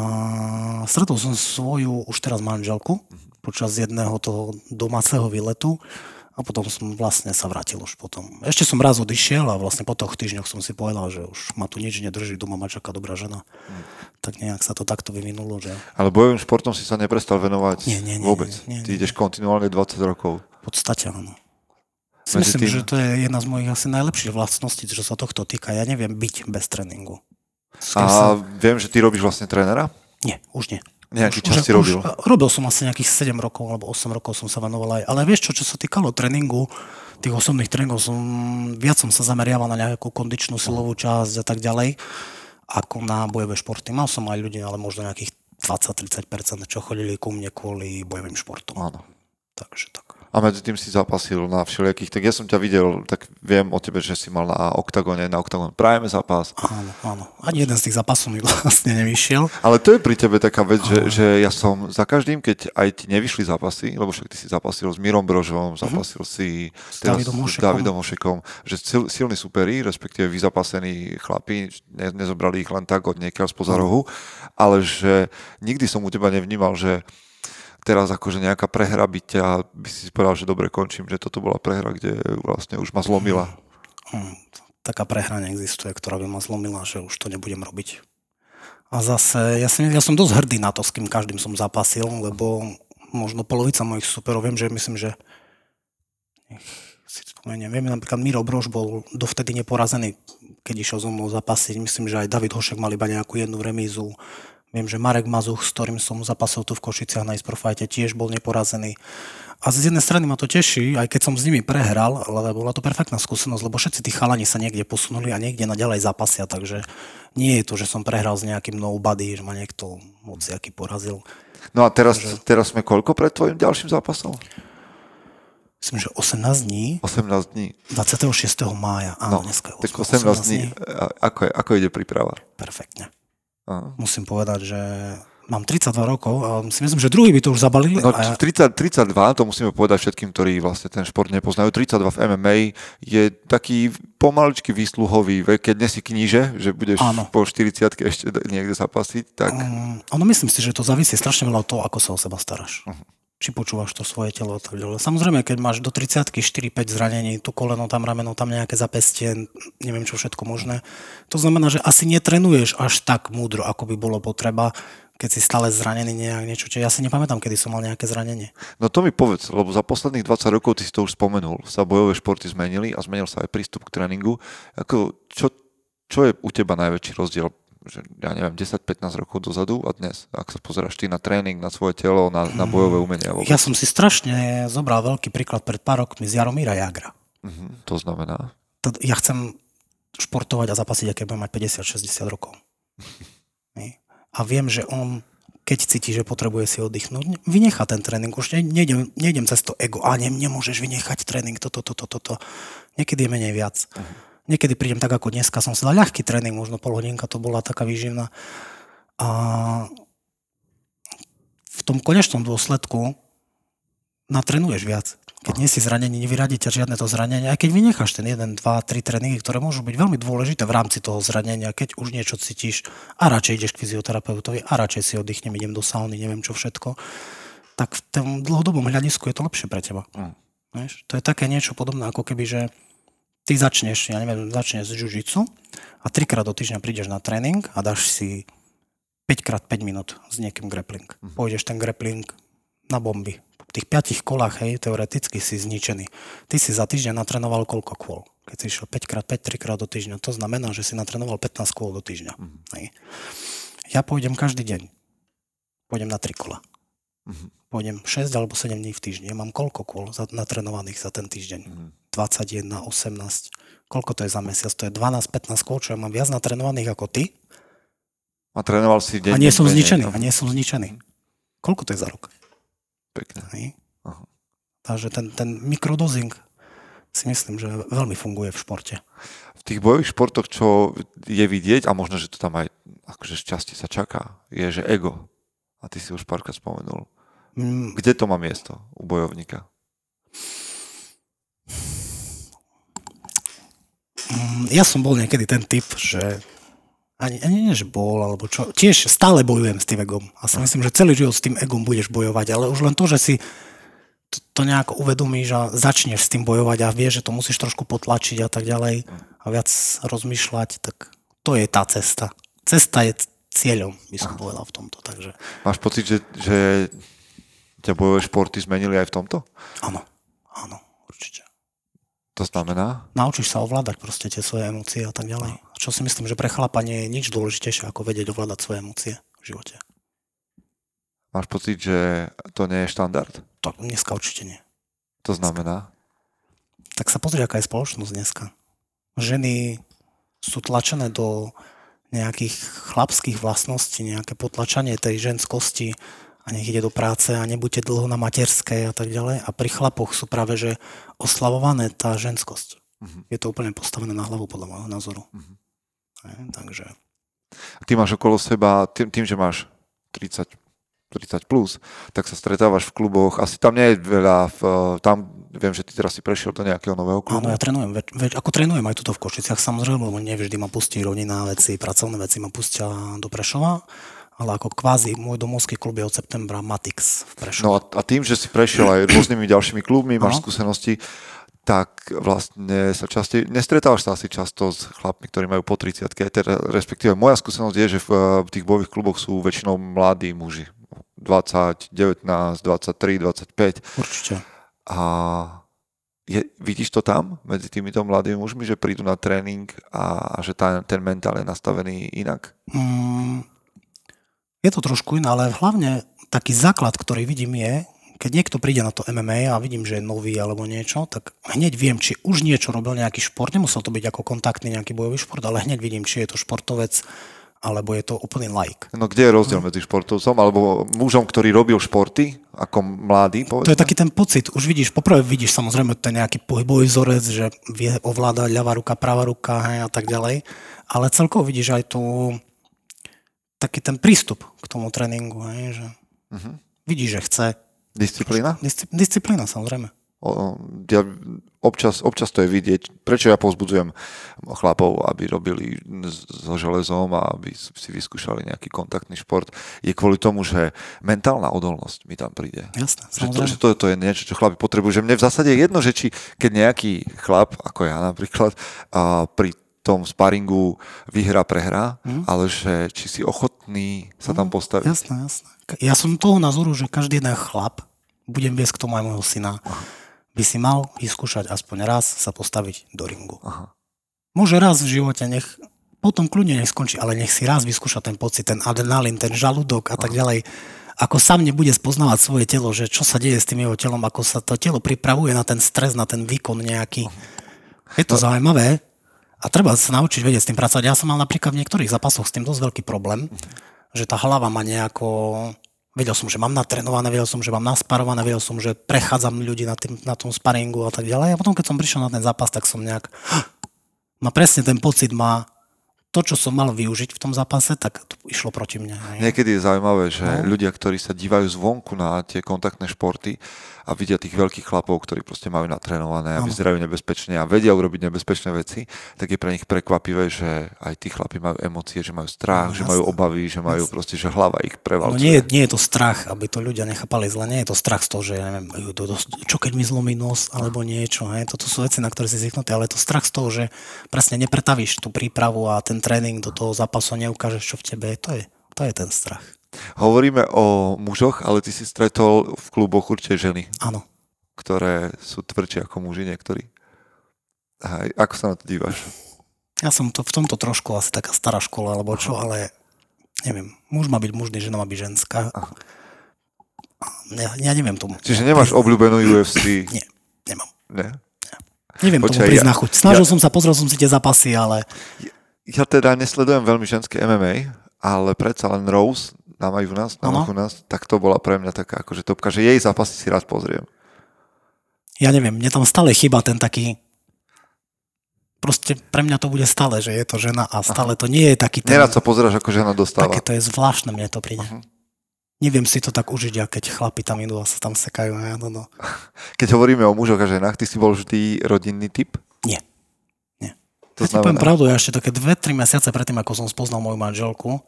stretol som svoju už teraz manželku počas jedného toho domáceho výletu a potom som vlastne sa vrátil už potom. Ešte som raz odišiel a vlastne po troch týždňoch som si povedal, že už ma tu nič nedrží, doma ma čaká dobrá žena. Tak nejak sa to takto vyvinulo, že Ale bojovým športom si sa neprestal venovať Nie, nie, nie, vôbec. nie, nie, Ty nie. ideš kontinuálne 20 rokov. v podstate áno. Si Medzi myslím, tým- že to je jedna z mojich asi najlepších vlastností, čo sa tohto týka. Ja neviem byť bez tréningu. A viem, že ty robíš vlastne trénera? Nie, už nie. Nejaký už, čas už, si robil. Už, robil som asi nejakých 7 rokov alebo 8 rokov som sa venoval aj. Ale vieš čo, čo sa týkalo tréningu, tých osobných tréningov som, viac som sa zameriaval na nejakú kondičnú silovú časť a tak ďalej, ako na bojové športy. Mal som aj ľudí, ale možno nejakých 20-30%, čo chodili ku mne kvôli bojovým športom. Áno. Takže tak. A medzi tým si zapasil na všelijakých, tak ja som ťa videl, tak viem o tebe, že si mal na Octagone, na Octagon Prime zápas. Áno, áno. Ani jeden z tých zápasov mi vlastne nevyšiel. Ale to je pri tebe taká vec, že, že ja som za každým, keď aj ti nevyšli zápasy, lebo však ty si zapasil s Mírom Brožom, zapasil si teraz Davidom s. Davidom Hošekom, že sil, silní superi, respektíve vyzapasení chlapí, ne, nezobrali ich len tak od niekiaľ spoza rohu, ale že nikdy som u teba nevnímal, že teraz akože nejaká prehra by ťa, by si povedal, že dobre končím, že toto bola prehra, kde vlastne už ma zlomila. Hm, taká prehra neexistuje, ktorá by ma zlomila, že už to nebudem robiť. A zase, ja, si, ja som dosť hrdý na to, s kým každým som zapasil, lebo možno polovica mojich superov, viem, že myslím, že si spomeniem, viem, napríklad Miro Brož bol dovtedy neporazený, keď išiel so mnou zapasiť. Myslím, že aj David Hošek mal iba nejakú jednu remízu. Viem, že Marek Mazuch, s ktorým som zapasil tu v Košiciach na Isprofajte, tiež bol neporazený. A z jednej strany ma to teší, aj keď som s nimi prehral, ale bola to perfektná skúsenosť, lebo všetci tí chalani sa niekde posunuli a niekde naďalej zapasia, takže nie je to, že som prehral s nejakým nobody, že ma niekto moc aký porazil. No a teraz, teraz sme koľko pred tvojim ďalším zápasom? Myslím, že 18 dní, 18 dní. 26. mája, áno, No, dneska je tak 18 18 dní. A- Ako, je, ako ide príprava? Perfektne. Aha. Musím povedať, že mám 32 rokov a si myslím, že druhý by to už zabalili. No, a ja, 30, 32, to musíme povedať všetkým, ktorí vlastne ten šport nepoznajú. 32 v MMA je taký pomaličky výsluhový vek, keď nesi kníže, že budeš Áno. po 40 ešte niekde zapasiť, tak Mm, ono myslím si, že to závisí strašne veľa od toho, ako sa o seba staráš. Mhm. Či počúvaš to svoje telo a tak ďalej. Samozrejme, keď máš do 30 4-5 zranení, tu koleno, tam rameno, tam nejaké zapestie, neviem čo všetko možné, to znamená, že asi netrenuješ až tak múdro, ako by bolo potreba, keď si stále zranený nejak niečo. Čiže ja si nepamätám, kedy som mal nejaké zranenie. No to mi povedz, lebo za posledných 20 rokov, ty si to už spomenul, sa bojové športy zmenili a zmenil sa aj prístup k tréningu. Ako, čo, čo je u teba najväčší rozdiel? Že, ja neviem, 10-15 rokov dozadu a dnes, ak sa pozeráš ty na tréning, na svoje telo, na, na bojové umenia. vôbec. Ja som si strašne zobral veľký príklad pred pár rokmi z Jaromíra Jagra. Mhm, to znamená, Tad- Ja chcem športovať a zapasiť, aké budem mať 50-60 rokov. A viem, že on, keď cíti, že potrebuje si oddychnúť, vynechá ten tréning. Už ne, nejdem, nejdem cez to ego. A ne, nemôžeš vynechať tréning, toto, toto, toto. Niekedy je menej viac. Niekedy prídem tak ako dneska, som si dal ľahký tréning, možno pol hodinka to bola taká výživná. A v tom konečnom dôsledku natrenuješ viac. Keď nie si zranený, nevyradí ťa žiadne to zranenie. Aj keď vynecháš ten 1, 2, 3 tréningy, ktoré môžu byť veľmi dôležité v rámci toho zranenia, keď už niečo cítiš a radšej ideš k fyzioterapeutovi a radšej si oddychnem, idem do sauny, neviem čo všetko, tak v tom dlhodobom hľadisku je to lepšie pre teba. Mm. Vieš? To je také niečo podobné, ako keby, že ty začneš, ja neviem, začneš z jiu a trikrát do týždňa prídeš na tréning a dáš si 5 krát 5 minút s niekým grappling. Mhm. Pôjdeš ten grappling na bomby. Po tých 5 kolách, hej, teoreticky si zničený. Ty si za týždeň natrenoval koľko kôl? Keď si išiel 5 krát 5, 3 krát do týždňa, to znamená, že si natrenoval 15 kôl do týždňa. Mhm. Hej. Ja pôjdem každý deň. Pôjdem na 3 kola. Mhm. Pôjdem 6 alebo 7 dní v týždni. Ja mám koľko kôl natrenovaných za ten týždeň? Mhm. 21, 18. Koľko to je za mesiac? To je 12-15 kôl, čo ja mám viac natrenovaných ako ty A trénoval si deň. a nie som zničený. A nie som zničený. Koľko to je za rok? Pekne. Aha. Takže ten, ten mikrodozing si myslím, že veľmi funguje v športe. V tých bojových športoch, čo je vidieť, a možno, že to tam aj akože šťastie sa čaká, je, že ego. A ty si už párkrát spomenul. Mm, Kde to má miesto u bojovníka? Mm, ja som bol niekedy ten typ, že ani, ani nie, že bol, alebo čo. Tiež stále bojujem s tým egom. A si myslím, že celý život s tým egom budeš bojovať. Ale už len to, že si to, to nejako uvedomíš a začneš s tým bojovať a vieš, že to musíš trošku potlačiť a tak ďalej a viac rozmýšľať, tak to je tá cesta. Cesta je cieľom, by som povedal v tomto. Takže Máš pocit, že, že ťa bojové športy zmenili aj v tomto? áno, áno. To znamená? Naučíš sa ovládať proste tie svoje emócie a tak ďalej. A čo si myslím, že pre chlapa nie je nič dôležitejšie, ako vedieť ovládať svoje emócie v živote. Máš pocit, že to nie je štandard? To dneska určite nie. To znamená? Tak sa pozri, aká je spoločnosť dneska. Ženy sú tlačené do nejakých chlapských vlastností, nejaké potlačanie tej ženskosti a nech ide do práce a nebuďte dlho na materskej a tak ďalej. A pri chlapoch sú práve, že oslavované tá ženskosť. Mhm. Je to úplne postavené na hlavu podľa môjho názoru. Mhm. Hej, takže Ty máš okolo seba, tým, tým že máš 30, 30 plus, tak sa stretávaš v kluboch. Asi tam nie je veľa, v, tam viem, že ty teraz si prešiel do nejakého nového klubu. Áno, ja trénujem, več, več, ako trénujem aj tuto v Košiciach, samozrejme, lebo nevždy ma pustí rodina veci, pracovné veci ma pustia do Prešova, ale ako kvázi môj domovský klub je od septembra Matix v Prešove. No a, a tým, že si prešiel aj rôznymi ďalšími klubmi, máš Áno. skúsenosti, tak vlastne sa časte, nestretávaš sa asi často s chlapmi, ktorí majú po 30 teda, respektíve moja skúsenosť je, že v, v tých bojových kluboch sú väčšinou mladí muži. 20, 19, 23, 25. Určite. A je, vidíš to tam medzi týmito mladými mužmi, že prídu na tréning a, a že tá, ten mentál je nastavený inak? Mm, je to trošku iné, ale hlavne taký základ, ktorý vidím je, keď niekto príde na to MMA a vidím, že je nový alebo niečo, tak hneď viem, či už niečo robil nejaký šport, nemusel to byť ako kontaktný nejaký bojový šport, ale hneď vidím, či je to športovec alebo je to úplný like. No kde je rozdiel medzi športovcom alebo mužom, ktorý robil športy ako mladý? To je taký ten pocit, už vidíš, poprvé vidíš samozrejme ten nejaký pohybový vzorec, že vie ovládať ľavá ruka, pravá ruka hej, a tak ďalej, ale celkovo vidíš aj tu taký ten prístup k tomu tréningu, hej, že Mhm. vidíš, že chce. Disciplína? Disci- disciplína samozrejme. O, ja, občas, občas to je vidieť. Prečo ja povzbudzujem chlapov, aby robili so železom a aby si vyskúšali nejaký kontaktný šport, je kvôli tomu, že mentálna odolnosť mi tam príde. Jasné, Že to, že to, to je niečo, čo chlapi potrebujú. Že mne v zásade je jedno, že či keď nejaký chlap, ako ja napríklad, a pri tom sparingu vyhrá, prehrá, Mhm. ale že či si ochotný sa tam postaviť. Jasné, jasné. Ja som toho názoru, že každý jeden chlap, budem viesť k tomu aj môjho syna, by si mal vyskúšať aspoň raz sa postaviť do ringu. Aha. Môže raz v živote, nech potom kľudne nech skončí, ale nech si raz vyskúša ten pocit, ten adrenalín, ten žalúdok a tak ďalej. Ako sám nebude spoznávať svoje telo, že čo sa deje s tým jeho telom, ako sa to telo pripravuje na ten stres, na ten výkon nejaký. Je to zaujímavé a treba sa naučiť vedieť s tým pracovať. Ja som mal napríklad v niektorých zápasoch s tým dosť veľký problém, že tá hlava ma nejako... Vedel som, že mám natrenované, vedel som, že mám nasparované, vedel som, že prechádzam ľudí na, tým, na tom sparingu a tak ďalej. A potom, keď som prišiel na ten zápas, tak som nejak... Ma presne ten pocit ma to, čo som mal využiť v tom zápase, tak to išlo proti mne. hej. Niekedy je zaujímavé, že No. ľudia, ktorí sa dívajú zvonku na tie kontaktné športy a vidia tých veľkých chlapov, ktorí proste majú natrénované a vyzerajú nebezpečne a vedia urobiť nebezpečné veci, tak je pre nich prekvapivé, že aj tí chlapi majú emócie, že majú strach, No, že majú obavy, že majú proste, že hlava ich No prevalcuje. nie, je- nie je to strach, aby to ľudia nechápali zle, nie je to strach z toho, že ja neviem, čo keď mi zlomí nos, alebo niečo, hej, toto sú veci, na ktoré si zvyknutý, ale je to strach z toho, že presne nepretavíš tú prípravu a ten tréning do toho zápasu neukážeš, čo v tebe je, to je, to je ten strach. Hovoríme o mužoch, ale ty si stretol v kluboch určite ženy, Áno. ktoré sú tvrdšie ako muži niektorí. Hej, ako sa na to dívaš? Ja som to, v tomto trošku asi taká stará škola, alebo čo, ale neviem, muž má byť mužný, žena má byť ženská. Ja, ja neviem tomu. Čiže nemáš obľúbenú UFC? Nie, nemám. Ne? Neviem Počkaj, tomu prísť ja- chuť. Snažil ja- som sa, pozrel som si tie zápasy, ale Ja teda nesledujem veľmi ženské MMA, ale predsa len Rose, nám aj u nás, nám u nás, tak to bola pre mňa taká akože topka, že jej zápasy si raz pozriem. ja neviem, mne tam stále chýba ten taký proste pre mňa to bude stále, že je to žena a stále to nie je taký ten, Nerad sa pozeráš, ako žena dostáva. také to je zvláštne, mne to príde. Neviem si to tak užiť, a keď chlapi tam idú a sa tam sekajú. Ja, no, no. Keď hovoríme o mužoch a ženách, ty si bol vždy rodinný typ? Nie. Nie. To ja ti poviem znamená, pravdu, ja ešte také dve, tri mesiace predtým, ako som spoznal moju manželku,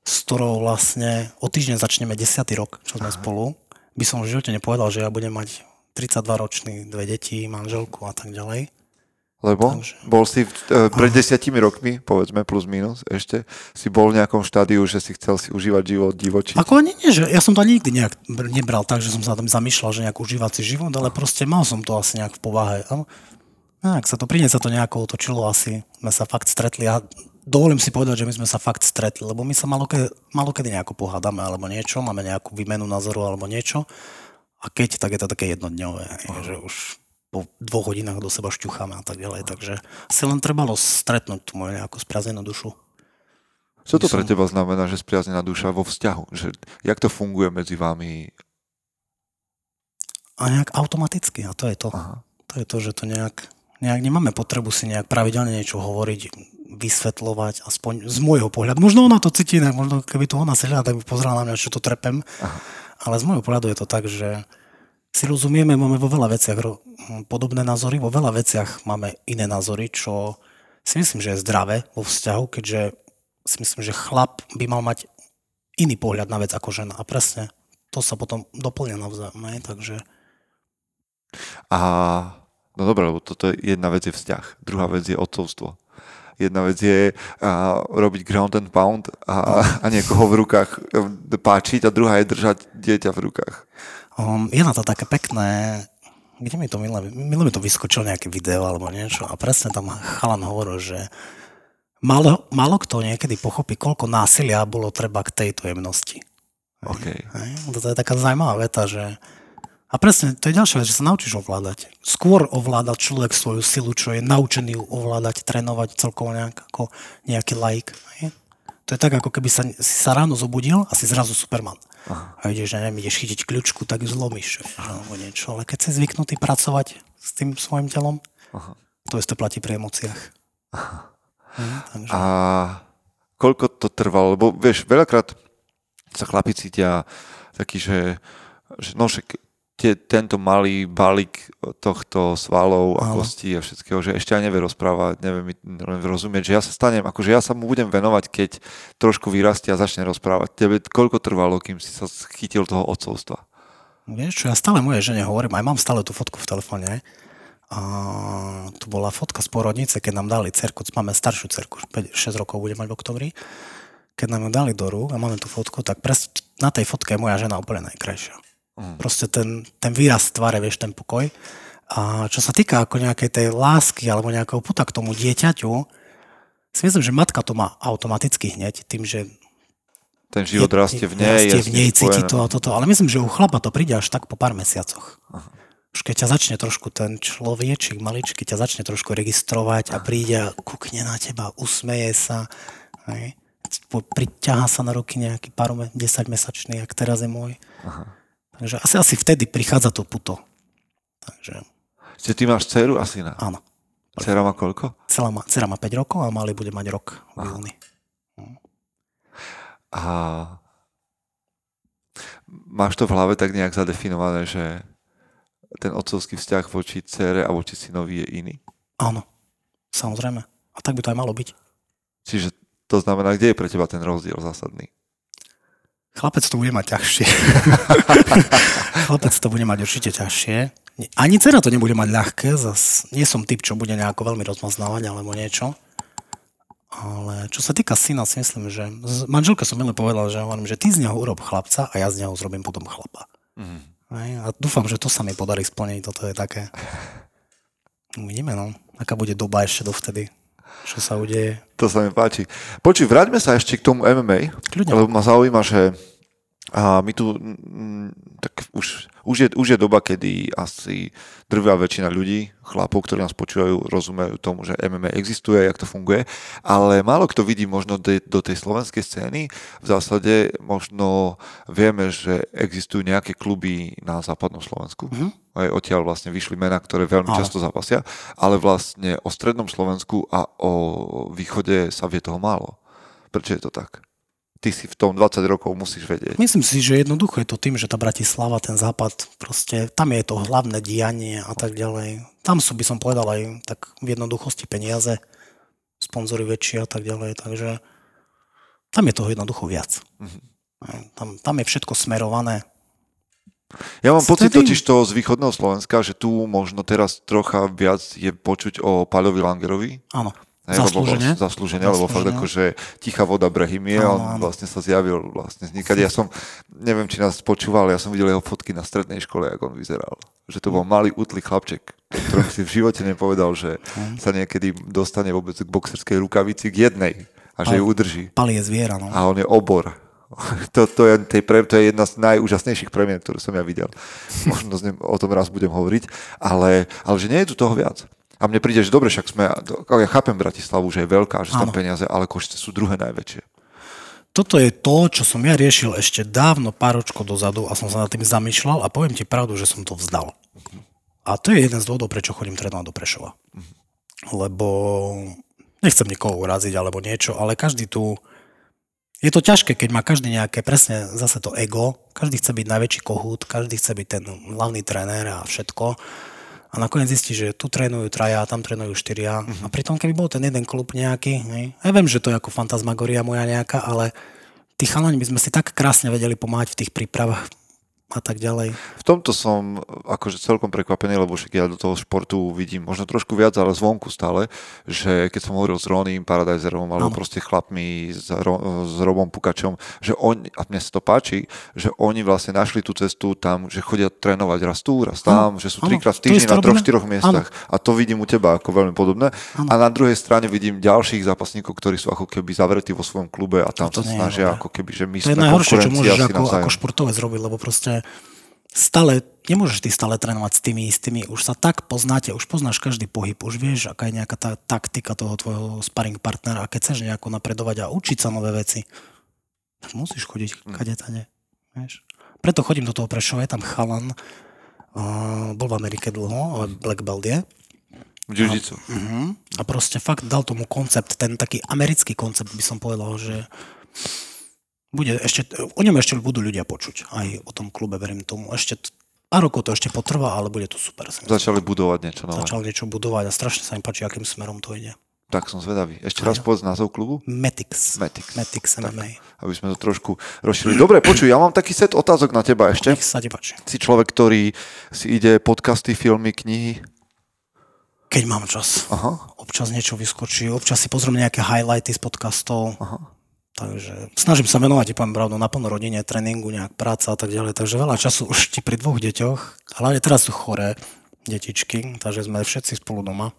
s ktorou vlastne o týždeň začneme 10. rok, čo sme spolu, by som v živote nepovedal, že ja budem mať 32 ročný, dve deti, manželku a tak ďalej. lebo Takže- bol si e, pred desiatimi rokmi, povedzme plus minus ešte, si bol v nejakom štádiu, že si chcel si užívať život divočiť. Ako ani nie, že ja som to nikdy nejak br- nebral tak, že som sa tam zamýšľal, že nejak užívať si život, ale proste mal som to asi nejak v povahe. A ak sa to príde, sa to nejako otočilo, asi sme sa fakt stretli a dovolím si povedať, že my sme sa fakt stretli, lebo my sa malokedy, malokedy nejako pohádame alebo niečo, máme nejakú výmenu názoru alebo niečo a keď, tak je to také jednodňové, že už po dvoch hodinách do seba šťucháme a tak ďalej, takže si len trebalo stretnúť tú moju nejakú spriaznenú dušu. Čo to pre teba znamená, že spriaznená duša vo vzťahu? Že, jak to funguje medzi vami? A nejak automaticky, a to je to. Aha. To je to, že to nejak, nejak nemáme potrebu si nejak pravidelne niečo hovoriť, vysvetľovať, aspoň z môjho pohľadu. Možno ona to cíti inak, možno keby tu ona sedela, tak by pozerala na mňa, čo to trepem. Ale z môjho pohľadu je to tak, že si rozumieme, máme vo veľa veciach podobné názory, vo veľa veciach máme iné názory, čo si myslím, že je zdravé vo vzťahu, keďže si myslím, že chlap by mal mať iný pohľad na vec ako žena. A presne to sa potom doplňa navzájom. ne? Takže A no dobré, lebo toto je jedna vec je vzťah, druhá vec je otcovstvo. Jedna vec je a, robiť ground and pound a, a niekoho v rukách e, páčiť a druhá je držať dieťa v rukách. Um, je na to také pekné, kde mi to milé, milé mi to vyskočilo nejaké video alebo niečo a presne tam chalan hovoril, že málo, málo kto niekedy pochopí, koľko násilia bolo treba k tejto jemnosti. OK. Hej? To je taká zaujímavá veta, že a presne, to je ďalšia vec, že sa naučíš ovládať. Skôr ovláda človek svoju silu, čo je naučený ju ovládať, trénovať celkovo nejak, ako nejaký laik. Hej? To je tak, ako keby sa, si sa ráno zobudil a si zrazu Superman. Aha. A ideš, neviem, ideš chytiť kľúčku, tak ju zlomíš. Alebo niečo. Ale keď si zvyknutý pracovať s tým svojim telom, Aha. to isté platí pri emóciách. Takže... A koľko to trvalo? Lebo vieš, veľakrát sa chlapi cítia taký, že, že no však tie, tento malý balík tohto svalov a kostí a všetkého, že ešte aj nevie rozprávať, nevie mi rozumieť, že ja sa stanem, akože ja sa mu budem venovať, keď trošku vyrastie a začne rozprávať. Tebe koľko trvalo, kým si sa chytil toho odcovstva? Vieš čo, ja stále mojej žene hovorím, aj mám stále tú fotku v telefóne. A tu bola fotka z porodnice, keď nám dali cerku, máme staršiu cerku, 5, 6 rokov bude mať v oktobri. Keď nám ju dali do rúk a máme tú fotku, tak pres, na tej fotke je moja žena úplne najkrajšia. Mm. Proste ten, ten výraz tvare, vieš, ten pokoj. A čo sa týka ako nejakej tej lásky alebo nejakého puta k tomu dieťaťu, si myslím, že matka to má automaticky hneď, tým, že Ten život rastie v nej. rastie v nej, cíti to a toto. Ale myslím, že u chlapa to príde až tak po pár mesiacoch. Už keď ťa začne trošku ten človečik maličký, ťa začne trošku registrovať a príde a kúkne na teba, usmeje sa, hej. Priťahá sa na ruky nejaký pár 10 mesačný, jak teraz je môj. Takže asi, asi vtedy prichádza to puto. Takže Čiže ty máš dceru a syna. áno. Cera má koľko? Celá má, dcera má 5 rokov a malý bude mať rok v júni. A máš to v hlave tak nejak zadefinované, že ten otcovský vzťah voči cére a voči synovi je iný? Áno, samozrejme. A tak by to aj malo byť. Čiže to znamená, kde je pre teba ten rozdiel zásadný? Chlapec to bude mať ťažšie. Chlapec to bude mať určite ťažšie. Ani dcera to nebude mať ľahké, zas nie som typ, čo bude nejako veľmi rozmaznávať alebo niečo. Ale čo sa týka syna, si myslím, že z manželke som milé povedal, že hovorím, že ty z neho urob chlapca a ja z neho zrobím potom chlapa. Mhm. Hej, A dúfam, že to sa mi podarí splniť. Toto je také... Uvidíme, no. Aká bude doba ešte dovtedy. Čo sa udeje. To sa mi páči. Počuj, vráťme sa ešte k tomu MMA, Kľudne. lebo ma zaujíma, že a my tu, mm, tak už, už, je, už je doba, kedy asi drvá väčšina ľudí, chlapov, ktorí nás počúvajú, rozumejú tomu, že MMA existuje, jak to funguje, ale málo kto vidí možno de, do tej slovenskej scény. V zásade možno vieme, že existujú nejaké kluby na západnom Slovensku. Mhm. Aj odtiaľ vlastne vyšli mená, ktoré veľmi Áno. často zapasia, ale vlastne o strednom Slovensku a o východe sa vie toho málo. Prečo je to tak? Ty si v tom 20 rokov musíš vedieť. Myslím si, že jednoducho je to tým, že tá Bratislava, ten západ, proste tam je to hlavné dianie a tak ďalej. Tam sú, by som povedal, aj tak v jednoduchosti peniaze, sponzory väčšie a tak ďalej, takže tam je toho jednoducho viac. Aj, Tam, tam je všetko smerované. Ja mám pocit totiž to z východného Slovenska, že tu možno teraz trocha viac je počuť o Paľovi Langerovi. Áno, Hej, zaslúžene. vlastne- zaslúžene, lebo fakt Zaslúžene. akože tichá voda Brehymie, Áno, on vlastne sa zjavil vlastne z nikade. Ja som, neviem, či nás počúval, ja som videl jeho fotky na strednej škole, ako on vyzeral. Že to bol malý utlý chlapček, ktorom si v živote nepovedal, že sa niekedy dostane vôbec k boxerskej rukavici k jednej a že ju udrží. Pali je zviera, no. A on je obor. To, to, je, tej pre, to je jedna z najúžasnejších premien, ktoré som ja videl. Možno z nem, o tom raz budem hovoriť, ale, ale že nie je tu toho viac. A mne príde, že dobre, však sme, ja chápem Bratislavu, že je veľká, že sú tam peniaze, ale Košice sú druhé najväčšie. Toto je to, čo som ja riešil ešte dávno, pár ročkov dozadu a som sa nad tým zamýšľal a poviem ti pravdu, že som to vzdal. A to je jeden z dôvodov, prečo chodím trénovať do Prešova. Lebo nechcem nikoho uraziť alebo niečo, ale každý tu... Je to ťažké, keď má každý nejaké, presne zase to ego, každý chce byť najväčší kohút, každý chce byť ten hlavný tréner a všetko. A nakoniec zistí, že tu trénujú traja, tam trénujú štyria. A pritom, keby bol ten jeden klub nejaký, hej, ja viem, že to je ako fantasmagoria moja nejaká, ale tí chalani by sme si tak krásne vedeli pomáhať v tých prípravách a tak ďalej. V tomto som akože celkom prekvapený, lebo však ja do toho športu vidím možno trošku viac, ale zvonku stále, že keď som hovoril s Ronim Paradiserom alebo Áno. proste chlapmi s, Ro, s Robom Pukačom, že oni, a mne sa to páči, že oni vlastne našli tú cestu tam, že chodia trénovať raz tu, raz tam, Áno, že sú trikrát v týždni na troch, štyroch miestach. A to vidím u teba ako veľmi podobné. Áno. A na druhej strane vidím ďalších zápasníkov, ktorí sú ako keby zavretí vo svojom klube a tam To sa je snažia ako keby, že my To je sme najhoršie, čo môžeš ako, ako športovec robiť, lebo proste stále, nemôžeš ty stále trénovať s tými istými, už sa tak poznáte, už poznáš každý pohyb, už vieš, aká je nejaká tá taktika toho tvojho sparring partnera a keď chceš nejako napredovať a učiť sa nové veci, tak musíš chodiť kade tade, vieš. Preto chodím do toho Prešova, je tam chalan, uh, bol v Amerike dlho, ale Black Belt je. V jiu-jitsu. Uh-huh. A proste fakt dal tomu koncept, ten taký americký koncept by som povedal, že bude ešte, o ňom ešte budú ľudia počuť. Aj o tom klube, verím tomu. Ešte pár rokov to ešte potrvá, ale bude to super. myslím. Začali budovať niečo nové. Začal niečo budovať a strašne sa mi páči, akým smerom to ide. Tak som zvedavý. Ešte raz povedz názov klubu, Metix. Metix. Metix MMA. aby sme to trošku rozšili. Dobre, počuj, ja mám taký set otázok na teba ešte. Nech sa ti páči. Si človek, ktorý si ide podcasty, filmy, knihy. Keď mám čas. Aha. Občas niečo vyskočí, občas si pozriem nejaké highlighty z podcastov. Aha. Takže snažím sa venovať, ti poviem pravdu, naplno rodine, tréningu, nejak práca a tak ďalej. Takže veľa času už ti pri dvoch deťoch, hlavne teraz sú choré detičky, takže sme všetci spolu doma.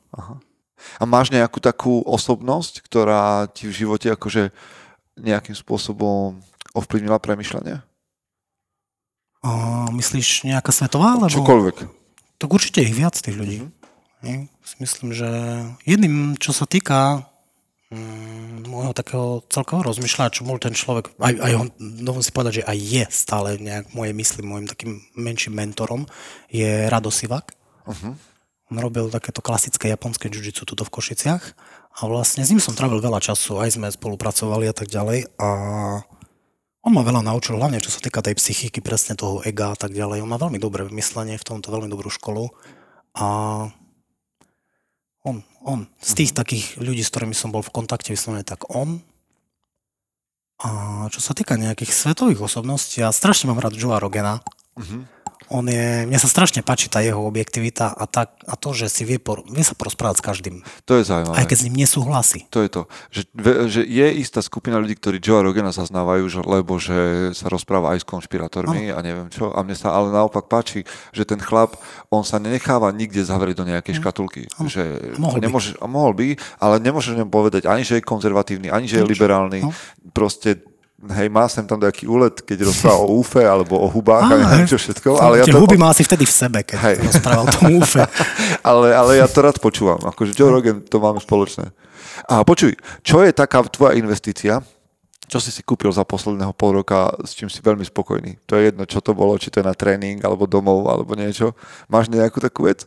A máš nejakú takú osobnosť, ktorá ti v živote akože nejakým spôsobom ovplyvnila premyšľanie? A myslíš nejaká svetová? Alebo... Čokoľvek. Tak určite ich viac tých ľudí. Mm-hmm. Myslím, že jedným, čo sa týka môjho takého celkového rozmýšľania, čo bol ten človek, aj, aj on, dovolím si povedať, že aj je stále nejak moje mysli, môjim takým menším mentorom, je Rado Sivak. Uh-huh. On robil takéto klasické japonské jiu-jitsu tuto v Košiciach a vlastne s ním som trávil veľa času, aj sme spolupracovali a tak ďalej a on ma veľa naučil, hlavne čo sa týka tej psychiky, presne toho ega a tak ďalej. On má veľmi dobré myslenie, v tomto veľmi dobrú školu a on, on, z tých takých ľudí, s ktorými som bol v kontakte vyslovene, tak on. A čo sa týka nejakých svetových osobností, ja strašne mám rád Joea Rogena. On je, mne sa strašne páči tá jeho objektivita a, tak, a to, že si vie, por, vie sa porozprávať s každým. To je zaujímavé. Aj keď s ním nesúhlasí. To je to, že, že je istá skupina ľudí, ktorí Joea Rogana zaznávajú, že, lebo že sa rozpráva aj s konšpirátormi a neviem čo. A mne sa ale naopak páči, že ten chlap, on sa nenecháva nikde zavrieť do nejakej škatulky. Že Mohol by. nemôže, a mohol by, ale nemôžeš ňom povedať ani, že je konzervatívny, ani, že je liberálny. No. Proste Hej, má sem tam nejaký úlet, keď rozpráva o úfe alebo o hubách a neviem čo všetko. Ale ja to, huby má asi vtedy v sebe, keď Hej. rozprával o tom úfe. ale, ale ja to rád počúvam. Akože Joe Rogan, to máme spoločné. A počuj, čo je taká tvoja investícia, čo si si kúpil za posledného pol roka, s čím si veľmi spokojný? To je jedno, čo to bolo, či to je na tréning, alebo domov, alebo niečo. Máš nejakú takú vec?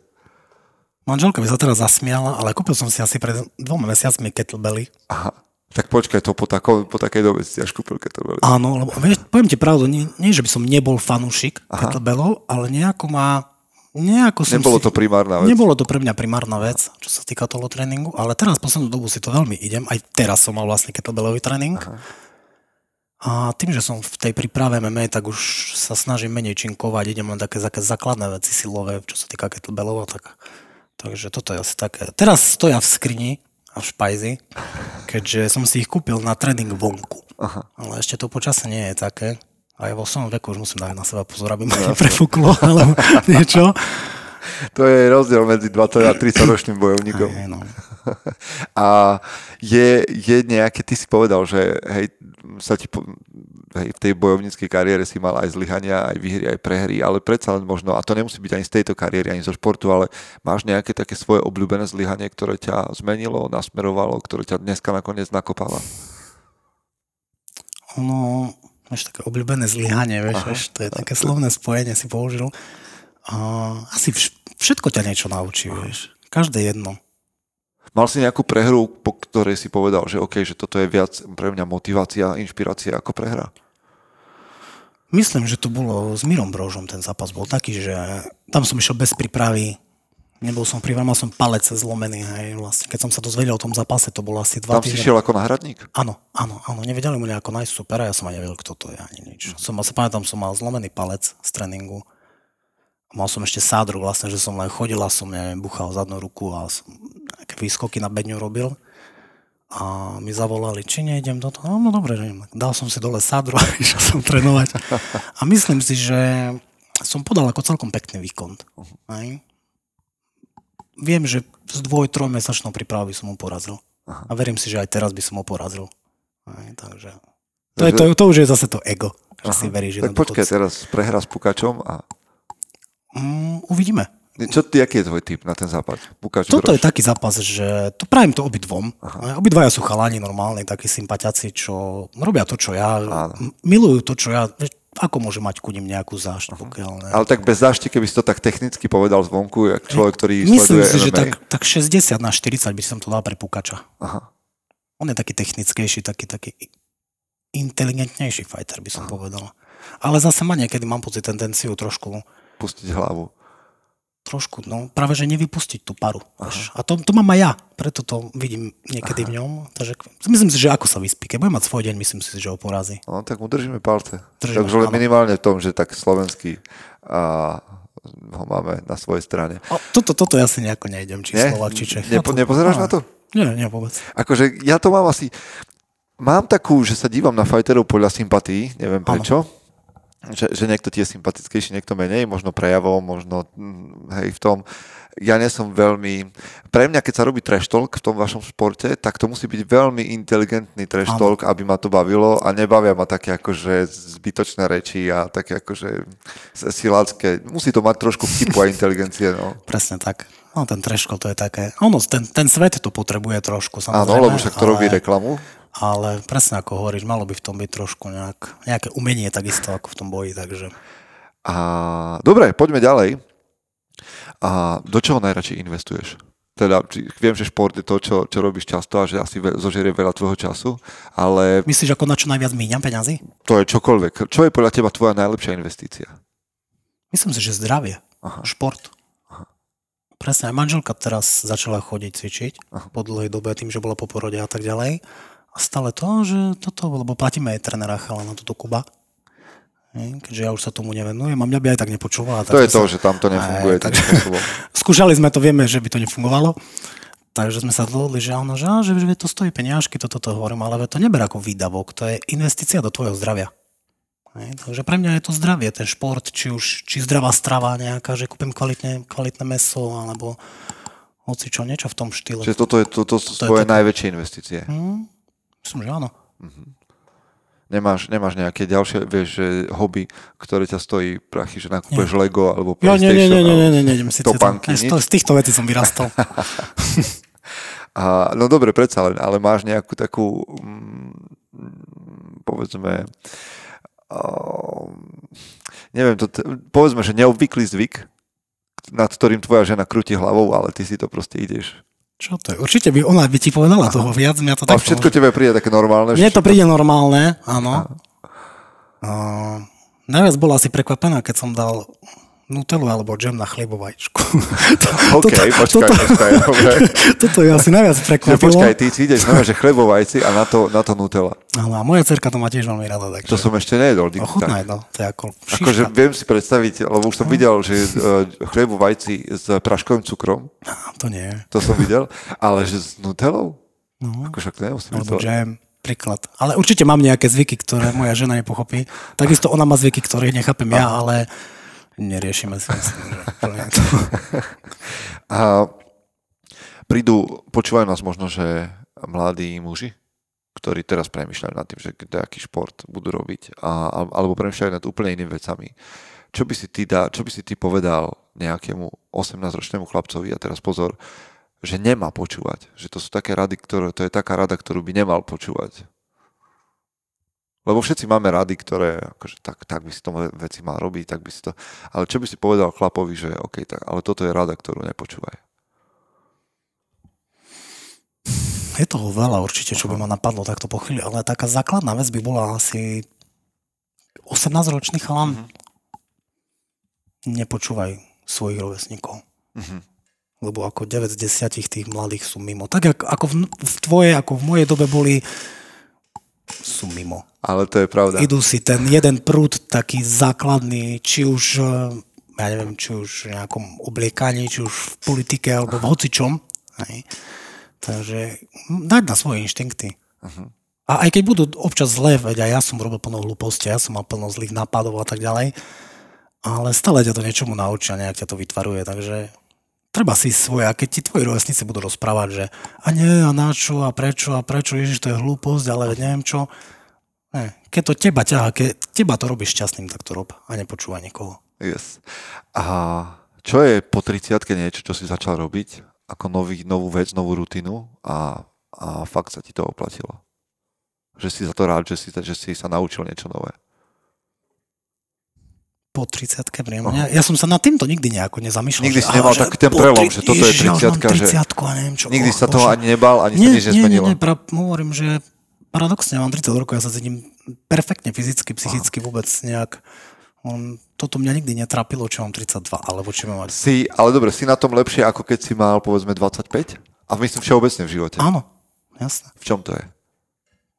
Manželka by sa teraz zasmiala, ale kúpil som si asi pred dvoma mesiacmi kettlebelly. Aha. Tak počkaj, to po, tako, po takej dobe si až kúpil kettlebell. Áno, lebo vieš, poviem ti pravdu, nie, nie že by som nebol fanúšik kettlebellov, ale nejako má... Nejako som Nebolo si, to primárna vec. Nebolo to pre mňa primárna vec, čo sa týka toho tréningu, ale teraz poslednú dobu si to veľmi idem. Aj teraz som mal vlastne kettlebellový tréning. Aha. A tým, že som v tej príprave MMA, tak už sa snažím menej činkovať, idem len také, také základné veci silové, čo sa týka kettlebellov. Tak, takže toto je asi také. Teraz stoja v skrini a v špajzi, keďže som si ich kúpil na tréning vonku. Aha. Ale ešte to počasie nie je také. A ja vo svojom veku už musím dať na seba pozor, aby ma neprefúklo, alebo niečo. To je rozdiel medzi 20 a 30 ročným bojovníkom. Hej, no. A je, je nejaké, ty si povedal, že hej, sa ti hej, v tej bojovníckej kariére si mal aj zlyhania, aj výhry, aj prehry, ale predsa len možno, a to nemusí byť ani z tejto kariéry, ani zo športu, ale máš nejaké také svoje obľúbené zlyhanie, ktoré ťa zmenilo, nasmerovalo, ktoré ťa dneska nakoniec nakopáva? Ono, máš také obľúbené zlyhanie, vieš, vieš, to je také slovné spojenie si použil. Asi vš- všetko ťa niečo naučí, vieš. Každé jedno. Mal si nejakú prehru, po ktorej si povedal, že OK, že toto je viac pre mňa motivácia, inšpirácia ako prehra? Myslím, že to bolo s Mirom Brožom, ten zápas bol taký, že tam som išiel bez prípravy, nebol som pripravený, mal som palec zlomený, hej, vlastne. Keď som sa dozvedel o tom zápase, to bolo asi dva Tam si týždne. šiel ako náhradník? Áno, áno, áno, nevedeli mu nejako nájsť supera, ja som aj nevedel, kto to je, ani nič. Som, sa pamätám, som mal zlomený palec z tréningu. Mal som ešte sádru vlastne, že som len chodil a som, neviem, buchal zadnú ruku a som nejaké výskoky na bedňu robil. A mi zavolali, či nejdem do toho. No, no dobre, že idem. dal som si dole sádru a išiel som trénovať. A myslím si, že som podal ako celkom pekný výkon. Hej. Viem, že s dvoj, trojmesačnou by som ho porazil. A verím si, že aj teraz by som ho porazil. Hej, takže... To, je, to, to už je zase to ego, že si veríš. Tak počkaj, teraz prehra s Pukačom a uvidíme. čo ty, aký je tvoj typ na ten západ? Pukač, Toto Brož? je taký zápas, že to prajem to obidvom. Aha. Obidvaja sú chalani normálni, takí sympatiaci, čo robia to, čo ja. Áno. Milujú to, čo ja. Vieš, Ako môže mať ku nim nejakú zášť, pokiaľ ne. Ale tak bez zášti, keby si to tak technicky povedal zvonku, jak človek, ktorý Myslím sleduje si, že tak, tak 60 na 40 by som to dal pre Pukača. Aha. On je taký technickejší, taký, taký inteligentnejší fighter, by som povedal. Ale zase ma niekedy mám pocit tendenciu trošku Pustiť hlavu. Trošku, no práve že nevypustiť tú paru. Až. A to, to mám aj ja, preto to vidím niekedy Aha. v ňom. Takže myslím si, že ako sa vyspí. Keď bude mať svoj deň, myslím si, že ho porazí. No tak mu držíme palce. Držíme, Takže len áno. minimálne v tom, že tak slovenský a ho máme na svojej strane. A toto, toto ja si nejako nejdem, či Nie? Slovak, či Čech. Nepo- Ja to- nepozeráš na to? Nie, nie vôbec. Akože ja to mám asi... Mám takú, že sa dívam na fighterov podľa sympatí, neviem prečo. Že, že niekto ti je sympatickejší, niekto menej, možno prejavom, možno mm, hej, v tom. Ja nie som veľmi... Pre mňa, keď sa robí trash talk v tom vašom športe, tak to musí byť veľmi inteligentný trash Áno. talk, aby ma to bavilo a nebavia ma také akože zbytočné reči a také akože silácké. Musí to mať trošku vtipu a inteligencie, no. Presne tak. No ten treško to je také. Ono, ten, ten svet to potrebuje trošku, Áno, samozrejme. lebo však to robí ale- reklamu. Ale presne ako hovoríš, malo by v tom byť trošku nejak, nejaké umenie takisto ako v tom boji, takže... A dobre, poďme ďalej. A do čoho najradšej investuješ? Teda, či- viem, že šport je to, čo, čo robíš často a že asi ve, zožerie veľa tvojho času, ale Myslíš, ako na čo najviac míňam peňazí? to je čokoľvek. Čo je podľa teba tvoja najlepšia investícia? Myslím si, že zdravie, Aha. šport. Presne, aj manželka teraz začala chodiť cvičiť po dlhej dobe tým, že bola po porode a tak ďalej. A stále to, že toto, lebo platíme aj trenera chala na toto Kuba. Keďže ja už sa tomu nevenujem a mňa by aj tak nepočúvala. To je to, sa- že tam to nefunguje Aj, tak-. Skúšali sme to, vieme, že by to nefungovalo. Takže sme sa dohodli, že áno, že, že, že to stojí peniažky, toto to hovorím, ale to neber ako výdavok, to je investícia do tvojho zdravia. Hej, takže pre mňa je to zdravie, ten šport, či už či zdravá strava nejaká, že kúpim kvalitné, kvalitné meso, alebo hoci čo, niečo v tom štýle. Čiže toto, je, to, to To je tvoje toto. najväčšie investície. Hm, myslím, že áno. Nemáš, nemáš nejaké ďalšie, vieš, že hobby, ktoré ťa stojí prachy, že nakúpeš Lego alebo Ja, nie, nie, PlayStation nie, nie, nie, nie, nie, idem si topánky, z, týchto vecí som vyrastol. A, no dobre, predsa len, ale máš nejakú takú, mm, povedzme, uh, neviem, to, povedzme, že neobvyklý zvyk, nad ktorým tvoja žena krúti hlavou, ale ty si to proste ideš. Čo to je? Určite by ona by ti povedala toho viac, mňa to A tak všetko tebe príde také normálne. Mne to príde normálne, áno. Uh, najviac bola asi prekvapená, keď som dal Nutellu alebo džem na chlebovačku. OK, počkaj, počkaj, dobre. toto je asi najviac prekvapilo. počkaj, ty si ideš znamená, že chlebovajci a na to, na to Nutella. Áno, a moja cerka to má tiež veľmi rada, takže... To som ešte nejedol. nikdy Ochutná je to, to je ako Akože šiška. viem si predstaviť, lebo už som videl, že uh, chlebovajci s praškovým cukrom, To nie to som videl, ale že s Nutellou? No. Akože to nemusím Alebo džem, príklad. Ale určite mám nejaké zvyky, ktoré moja žena nepochopí. Takisto ona má zvyky, ktoré nechápem ja, ale neriešime si myslím, že. A prídu, počúvajú nás možno, že mladí muži, ktorí teraz premyšľajú nad tým, že aký šport budú robiť, a, al- alebo premyšľajú nad úplne inými vecami. Čo by si ty, dá, čo by si ty povedal nejakému 18-ročnému chlapcovi, a teraz pozor, že nemá počúvať. Že to sú také rady, ktoré, to je taká rada, ktorú by nemal počúvať. Lebo všetci máme rady, ktoré, akože tak, tak by si to veci mal robiť, tak by si to... Ale čo by si povedal chlapovi, že OK, tak, ale toto je rada, ktorú nepočúvaj. Je toho veľa určite, čo by ma napadlo takto po chvíli, ale taká základná vec by bola asi 18-ročný chalan. Mhm. Nepočúvaj svojich rovesníkov. Mhm. Lebo ako 9 z 10 tých mladých sú mimo. Tak ako v, v tvojej, ako v mojej dobe boli, sú mimo. Ale to je pravda. Idú si ten jeden prúd taký základný, či už, eh, ja neviem, či už v nejakom obliekaní, či už v politike, alebo v hocičom. Hej. Takže dať na svoje inštinkty. Mhm. A aj keď budú občas zlé, veď aj ja som robil plno hlúposti, ja som mal plno zlých nápadov a tak ďalej, ale stále ťa to niečomu naučia, nejak ťa to vytvaruje, takže treba si svoje, a keď ti tvoji rovesníci budú rozprávať, že a nie, a na čo, a prečo, a prečo, ježiš, to je hlúposť, ale neviem čo. Ne, keď to teba ťaha, keď teba to robíš šťastným, tak to rob a nepočúvaj nikoho. Yes. A čo je po 30 niečo, čo si začal robiť ako nový, novú vec, novú rutinu a, a fakt sa ti to oplatilo? Že si za to rád, že si, že si sa naučil niečo nové. Po 30 priamo. Ja, ja som sa nad týmto nikdy nejako nezamýšľal. Nikdy že, si aha, nemal že taký ten prelom, tri- že toto je Ježiš, ja už mám 30-ka, že 30 a neviem čo. Nikdy oh, sa toho Bože. ani nebal, ani nie, sa nič nie, nie, nezmenilo. nie, pra, hovorím, že paradoxne, mám 30 rokov, ja sa cítim perfektne fyzicky, psychicky vôbec nejak. On, toto mňa nikdy netrapilo, čo mám 32, alebo čo mám. Si, ale dobre, si na tom lepšie, ako keď si mal povedzme 25? A myslím všeobecne v živote. Áno, jasné. V čom to je?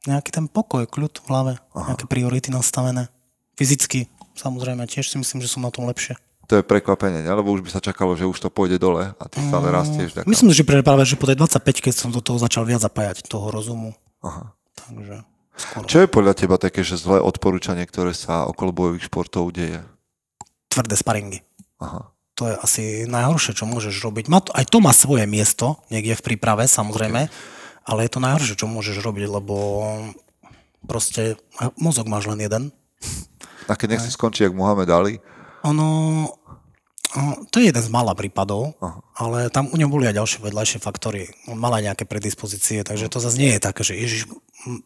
Nejaký ten pokoj, kľud v hlave, nejaké priority nastavené. Fyzicky, samozrejme, tiež si myslím, že som na tom lepšie. To je prekvapenie, ne? lebo už by sa čakalo, že už to pôjde dole a ty stále rastieš. Tak... Myslím, že práve, že po tej 25 keď som do toho začal viac zapájať toho rozumu. Aha. Takže skoro. Čo je podľa teba také, že zlé odporúčanie, ktoré sa okolo bojových športov deje? Tvrdé sparingy. Aha. To je asi najhoršie, čo môžeš robiť. Má to, aj to má svoje miesto, niekde v príprave, samozrejme, ale je to najhoršie, čo môžeš robiť, lebo proste mozog máš len jeden. A keď nechci skončiť, jak Mohamed Ali, Ono, o, to je jeden z mála prípadov, Aha. ale tam u neho boli aj ďalšie vedľajšie faktory. On mal aj nejaké predispozície, takže to zase nie je také, že ježiš...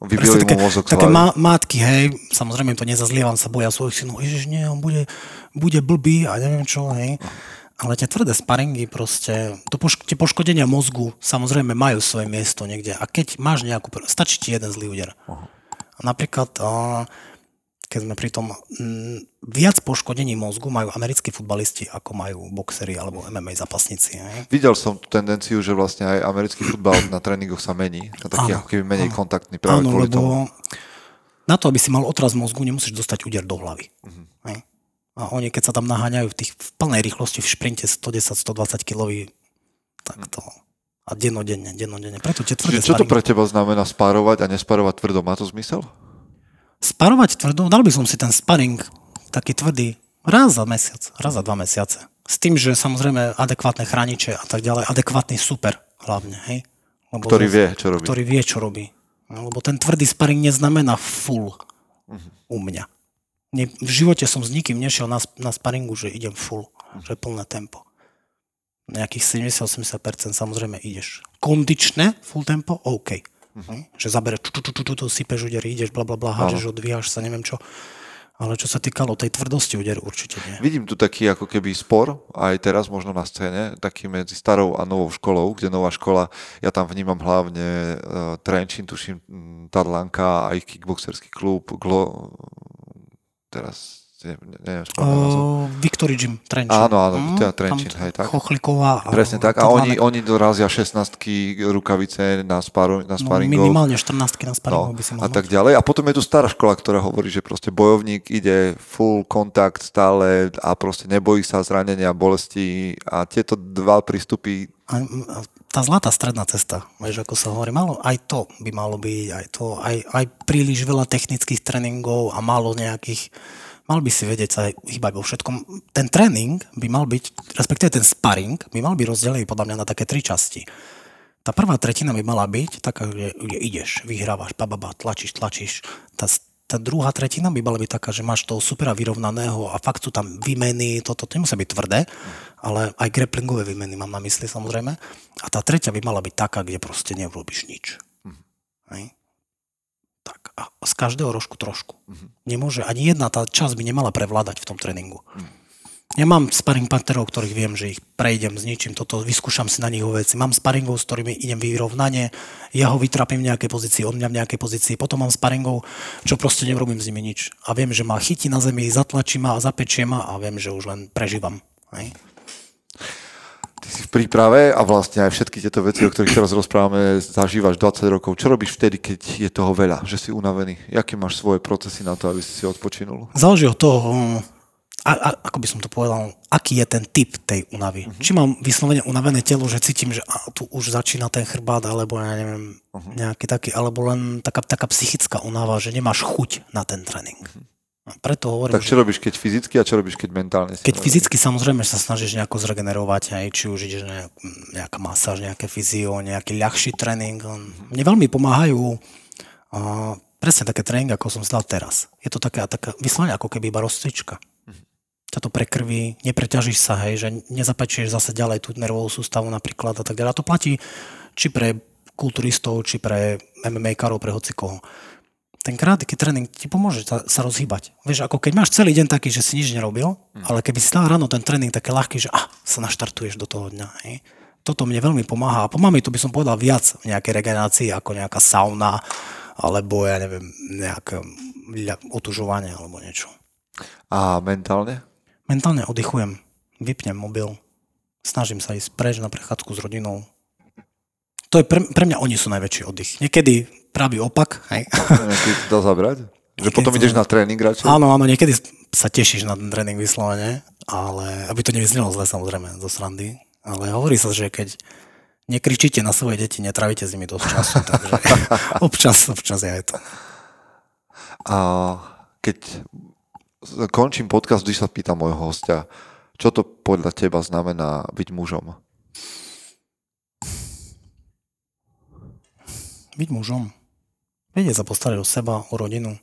Vybili také, mozog také má, matky, hej, samozrejme to nezazlievam, sa boja svojich synov, ježiš, nie, on bude, bude blbý a neviem čo, hej. Ale tie tvrdé sparingy proste, to poš- tie poškodenia mozgu samozrejme majú svoje miesto niekde. A keď máš nejakú, stačí ti jeden zlý úder. A napríklad, a, keď sme pri tom, m, viac poškodení mozgu majú americkí futbalisti, ako majú boxery alebo MMA zápasníci. Hej? Videl som tú tendenciu, že vlastne aj americký futbal na tréningoch sa mení. Na taký Áno, ako keby menej áno. kontaktný práve Áno, kvôli lebo tomu. na to, aby si mal otraz mozgu, nemusíš dostať úder do hlavy. Hej? A oni, keď sa tam naháňajú v, tých, v plnej rýchlosti v šprinte 110-120 kg, tak to... A dennodenne, dennodenne. Preto tie tvrdé Čiže čo to pre teba znamená spárovať a nesparovať tvrdo? Má to zmysel? Sparovať tvrdo, dal by som si ten sparing taký tvrdý raz za mesiac, raz za dva mesiace. S tým, že samozrejme adekvátne chrániče a tak ďalej, adekvátny super hlavne, hej? Lebo Ktorý vie, čo robí. Ktorý vie, čo robí. No, Lebo ten tvrdý sparing neznamená full Mhm. u mňa. Ne, v živote som s nikým nešiel na, na sparingu, že idem full, Mhm. že plné tempo. Nejakých 70-80% samozrejme ideš. Kondičné full tempo, OK. Mhm. Že zabereš, tu, tu, tu, tu, tu, tu, sypeš údery, ideš, bla, bla, bla, hádžeš, odvíjaš sa, neviem čo. Ale čo sa týkalo tej tvrdosti úderu, určite nie. Vidím tu taký ako keby spor, aj teraz možno na scéne, taký medzi starou a novou školou, kde nová škola, ja tam vnímam hlavne uh, Trenčín, tuším mm, Tadlanka, aj kickboxerský klub, Glo, teraz neviem. Uh, Victory Gym, Trenčín. Áno, áno, Mm, teda Trenčín, hej, tak. Chochliková. Presne tak. A oni, oni dorazia 16 rukavice na, sparu, na No, sparingov. minimálne 14 na No, sparingov by si a mohol tak ďalej. A potom je tu stará škola, ktorá hovorí, že proste bojovník ide full kontakt stále a proste nebojí sa zranenia, bolesti a tieto dva prístupy A, a tá zlatá stredná cesta, vieš, ako sa hovorí, malo, aj to by malo byť, aj to, aj, aj príliš veľa technických tréningov a málo nejakých, mal by si vedieť sa hýbať vo všetkom. Ten tréning by mal byť, respektíve ten sparring, by mal byť rozdelený podľa mňa na také tri časti. Tá prvá tretina by mala byť taká, že, že ideš, vyhrávaš, bababa, tlačíš, tlačíš. Tá, tá druhá tretina by mala byť taká, že máš toho supera vyrovnaného a fakt sú tam výmeny, toto, to nemusia byť tvrdé, ale aj grapplingové výmeny mám na mysli samozrejme. A tá tretia by mala byť taká, kde proste neurobíš nič. Hej? Z každého rožku trošku. Nemôže, ani jedna tá časť by nemala prevládať v tom tréningu. Ja mám sparring partnerov, ktorých viem, že ich prejdem s ničím, toto vyskúšam si na nich veci. Mám sparingov, s ktorými idem vyrovnanie, ja ho vytrapím v nejakej pozícii, on mňa v nejakej pozícii. Potom mám sparingov, čo proste nerobím s nimi nič. A viem, že ma chytí na zemi, zatlačí ma a zapečie ma a viem, že už len prežívam. Hej? Ty si v príprave a vlastne aj všetky tieto veci, o ktorých teraz rozprávame, zažívaš 20 rokov. Čo robíš vtedy, keď je toho veľa, že si unavený? Jaké máš svoje procesy na to, aby si si odpočinul? Záleží od toho, a, a, ako by som to povedal, aký je ten typ tej únavy. Uh-huh. Či mám vyslovene unavené telo, že cítim, že a, tu už začína ten chrbát, alebo ja neviem, uh-huh. nejaký taký, alebo len taká, taká psychická únava, že nemáš chuť na ten tréning. Uh-huh. Preto hovorím, Tak čo robíš, keď fyzicky a čo robíš, keď mentálne? keď unavený? fyzicky samozrejme sa snažíš nejako zregenerovať, aj či už ideš na nejaká masáž, nejaké fyzio, nejaký ľahší tréning. Mne veľmi pomáhajú a, presne také tréningy, ako som si dal teraz. Je to taká, taká vyslovene ako keby iba rozcvička. Ťa to prekrví, nepreťažíš sa, hej, že nezapečieš zase ďalej tú nervovú sústavu napríklad a tak ďalej. A to platí či pre kulturistov, či pre MMA-karov, pre hocikoho ten krátky tréning ti pomôže sa, sa rozhýbať. Vieš, ako keď máš celý deň taký, že si nič nerobil, mm. ale keby si dal ráno ten tréning také ľahký, že ah, sa naštartuješ do toho dňa. Hej. Toto mne veľmi pomáha. A pomáha mi to by som povedal viac v nejakej regenerácii, ako nejaká sauna, alebo ja neviem, nejaké otužovanie alebo niečo. A mentálne? Mentálne oddychujem, vypnem mobil, snažím sa ísť preč na prechádzku s rodinou. To je pre, pre mňa oni sú najväčší oddych. Niekedy pravý opak, hej. Ty to zabrať? Že potom to- ideš na tréning radšej? Áno, áno, niekedy sa tešíš na ten tréning vyslovene, ale aby to nevyznelo zle samozrejme zo srandy. Ale hovorí sa, že keď nekričíte na svoje deti, netravíte s nimi dosť času, takže občas, občas je aj to. A keď končím podcast, když sa pýtam môjho hostia, čo to podľa teba znamená byť mužom? Byť mužom. Vedieť sa postarať o seba, o rodinu.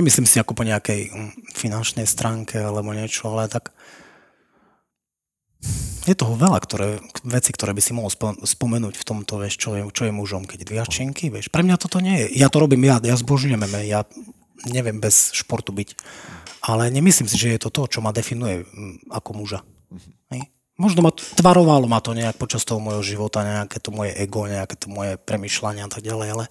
Nemyslím si ako po nejakej mm, finančnej stránke alebo niečo, ale tak je toho veľa ktoré, veci, ktoré by si mohol spo- spomenúť v tomto, vieš, čo je, čo je mužom, keď dvíhaš činky, vieš. Pre mňa toto nie je. Ja to robím ja, ja zbožňujem MMA, ja neviem bez športu byť. Ale nemyslím si, že je to to, čo ma definuje mm, ako muža. Možno ma tvarovalo ma to nejak počas toho môjho života, nejaké to moje ego, nejaké to moje premyšľania a tak ďalej, ale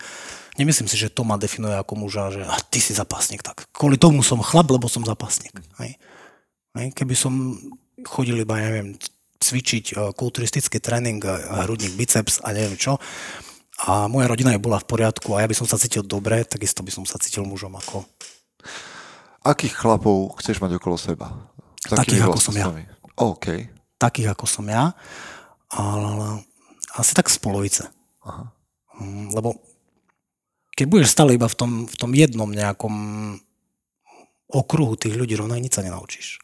nemyslím si, že to ma definuje ako muža, že a ty si zapasník, tak kvôli tomu som chlap, lebo som zapasník. Hej. Hej. Keby som chodil iba, neviem, cvičiť uh, kulturistický tréning, uh, hrudník, biceps a neviem čo, a moja rodina je bola v poriadku a ja by som sa cítil dobre, takisto by som sa cítil mužom ako... Akých chlapov chceš mať okolo seba? Takých, akými ako som ja. OK. Takých ako som ja, ale asi tak z polovice. Aha. Mm, Lebo keď budeš stále iba v tom, v tom jednom nejakom okruhu tých ľudí, rovno nič sa nenaučíš.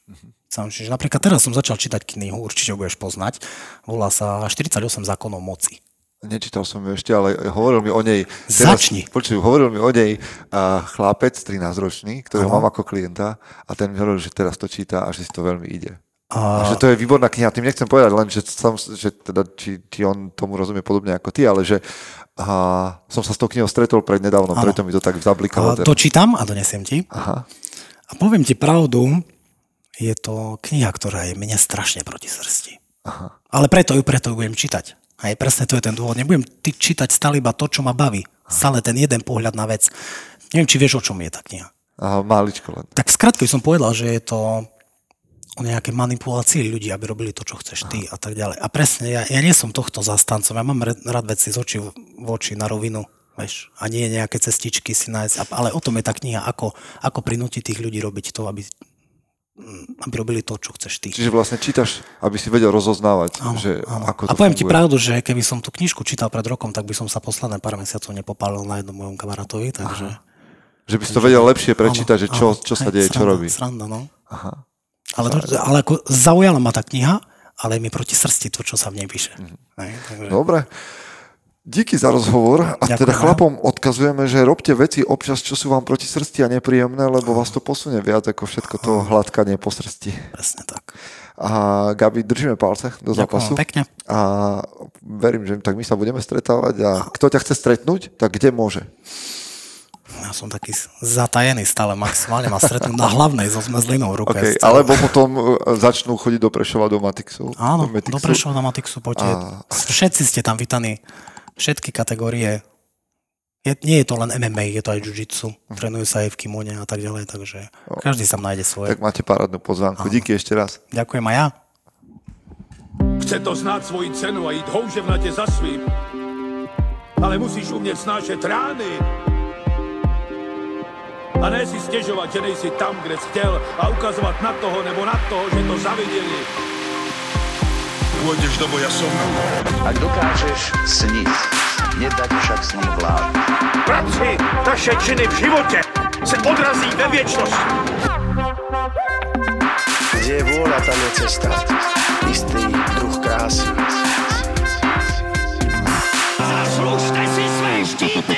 Sa naučíš. Napríklad teraz som začal čítať knihu, určite ho budeš poznať, volá sa 48 zákonov moci. Nečítal som ju ešte, ale hovoril mi o nej... Začni. Počuj, hovoril mi o nej uh, chlapec, 13-ročný, ktorého mám ako klienta a ten mi hovoril, že teraz to číta a že si to veľmi ide. A, A... Že to je výborná kniha. Tým nechcem povedať len, že, som, že teda, či, či on tomu rozumie podobne ako ty, ale že a, som sa s tou knihou stretol pred nedávnom, Áno. preto mi to tak zablikalo. a to čítam a donesiem ti. Aha. A poviem ti pravdu, je to kniha, ktorá je mne strašne proti srsti. Aha. Ale preto ju, preto ju budem čítať. Aj presne to je ten dôvod. Nebudem ty čítať stále iba to, čo ma baví. Stále ten jeden pohľad na vec. Neviem, či vieš, o čom je tá kniha. Aha, máličko len. Tak by som povedal, že je to o nejaké manipulácii ľudí, aby robili to, čo chceš ty a tak ďalej. A presne, ja, ja nie som tohto zastancom. Ja mám rád, veci z očí v oči na rovinu. Vieš, a nie nejaké cestičky si nájsť. Ale o tom je tá kniha, ako, ako prinútiť tých ľudí robiť to, aby, mm, aby robili to, čo chceš ty. Čiže vlastne čítaš, aby si vedel rozoznávať, Áno, že áno. ako to a poviem ti funguje. pravdu, že keby som tú knižku čítal pred rokom, tak by som sa posledné pár mesiacov nepopálil na jednom mojom kamarátovi, takže... Že by si to vedel lepšie prečítať, že čo, áno, čo sa deje, čo sranda, robí. Sranda, no. Aha. Ale, to, ale ako zaujala ma tá kniha, ale je mi proti srsti to, čo sa v nej píše. Mhm. Takže, Dobre. Díky za rozhovor a Ďakujem. teda chlapom odkazujeme, že robte veci občas, čo sú vám proti srsti a nepríjemné, lebo vás to posunie viac ako všetko to hladkanie po srsti. presne tak. A Gabi, držíme palce do zápasu. Ďakujem pekne. A verím, že tak my sa budeme stretávať a kto ťa chce stretnúť, tak kde môže? Ja som taký zatajený stále, maximálne ma stretnúť na hlavnej so zmezlinou v ruke. Okay, alebo potom e, začnú chodiť do Prešova, do Matixu. Áno, do Matixu. do Prešova na Matixu poďte. A- Všetci ste tam vítaní. Všetky kategórie. Je, nie je to len MMA, je to aj jiu-jitsu. Trénujú sa aj v kimone a tak ďalej, takže každý sa nájde svoje. Tak máte parádnu pozvánku. Díky ešte raz. Ďakujem aj ja. Chce to znát svoji cenu a jít houževnatě za svým. Ale musíš umět snášet rány. A ne si stežovať, že nejsi tam, kde si chcel a ukazovať na toho nebo na toho, že to zavideli. Pôjdeš do boja som. Ak dokážeš sniť, nedať však snom vlád. Práci taše činy v živote se odrazí ve viečnosť. Kde je vôľa, tam je cesta. Istý druh krásy. Zaslužte si své štíty!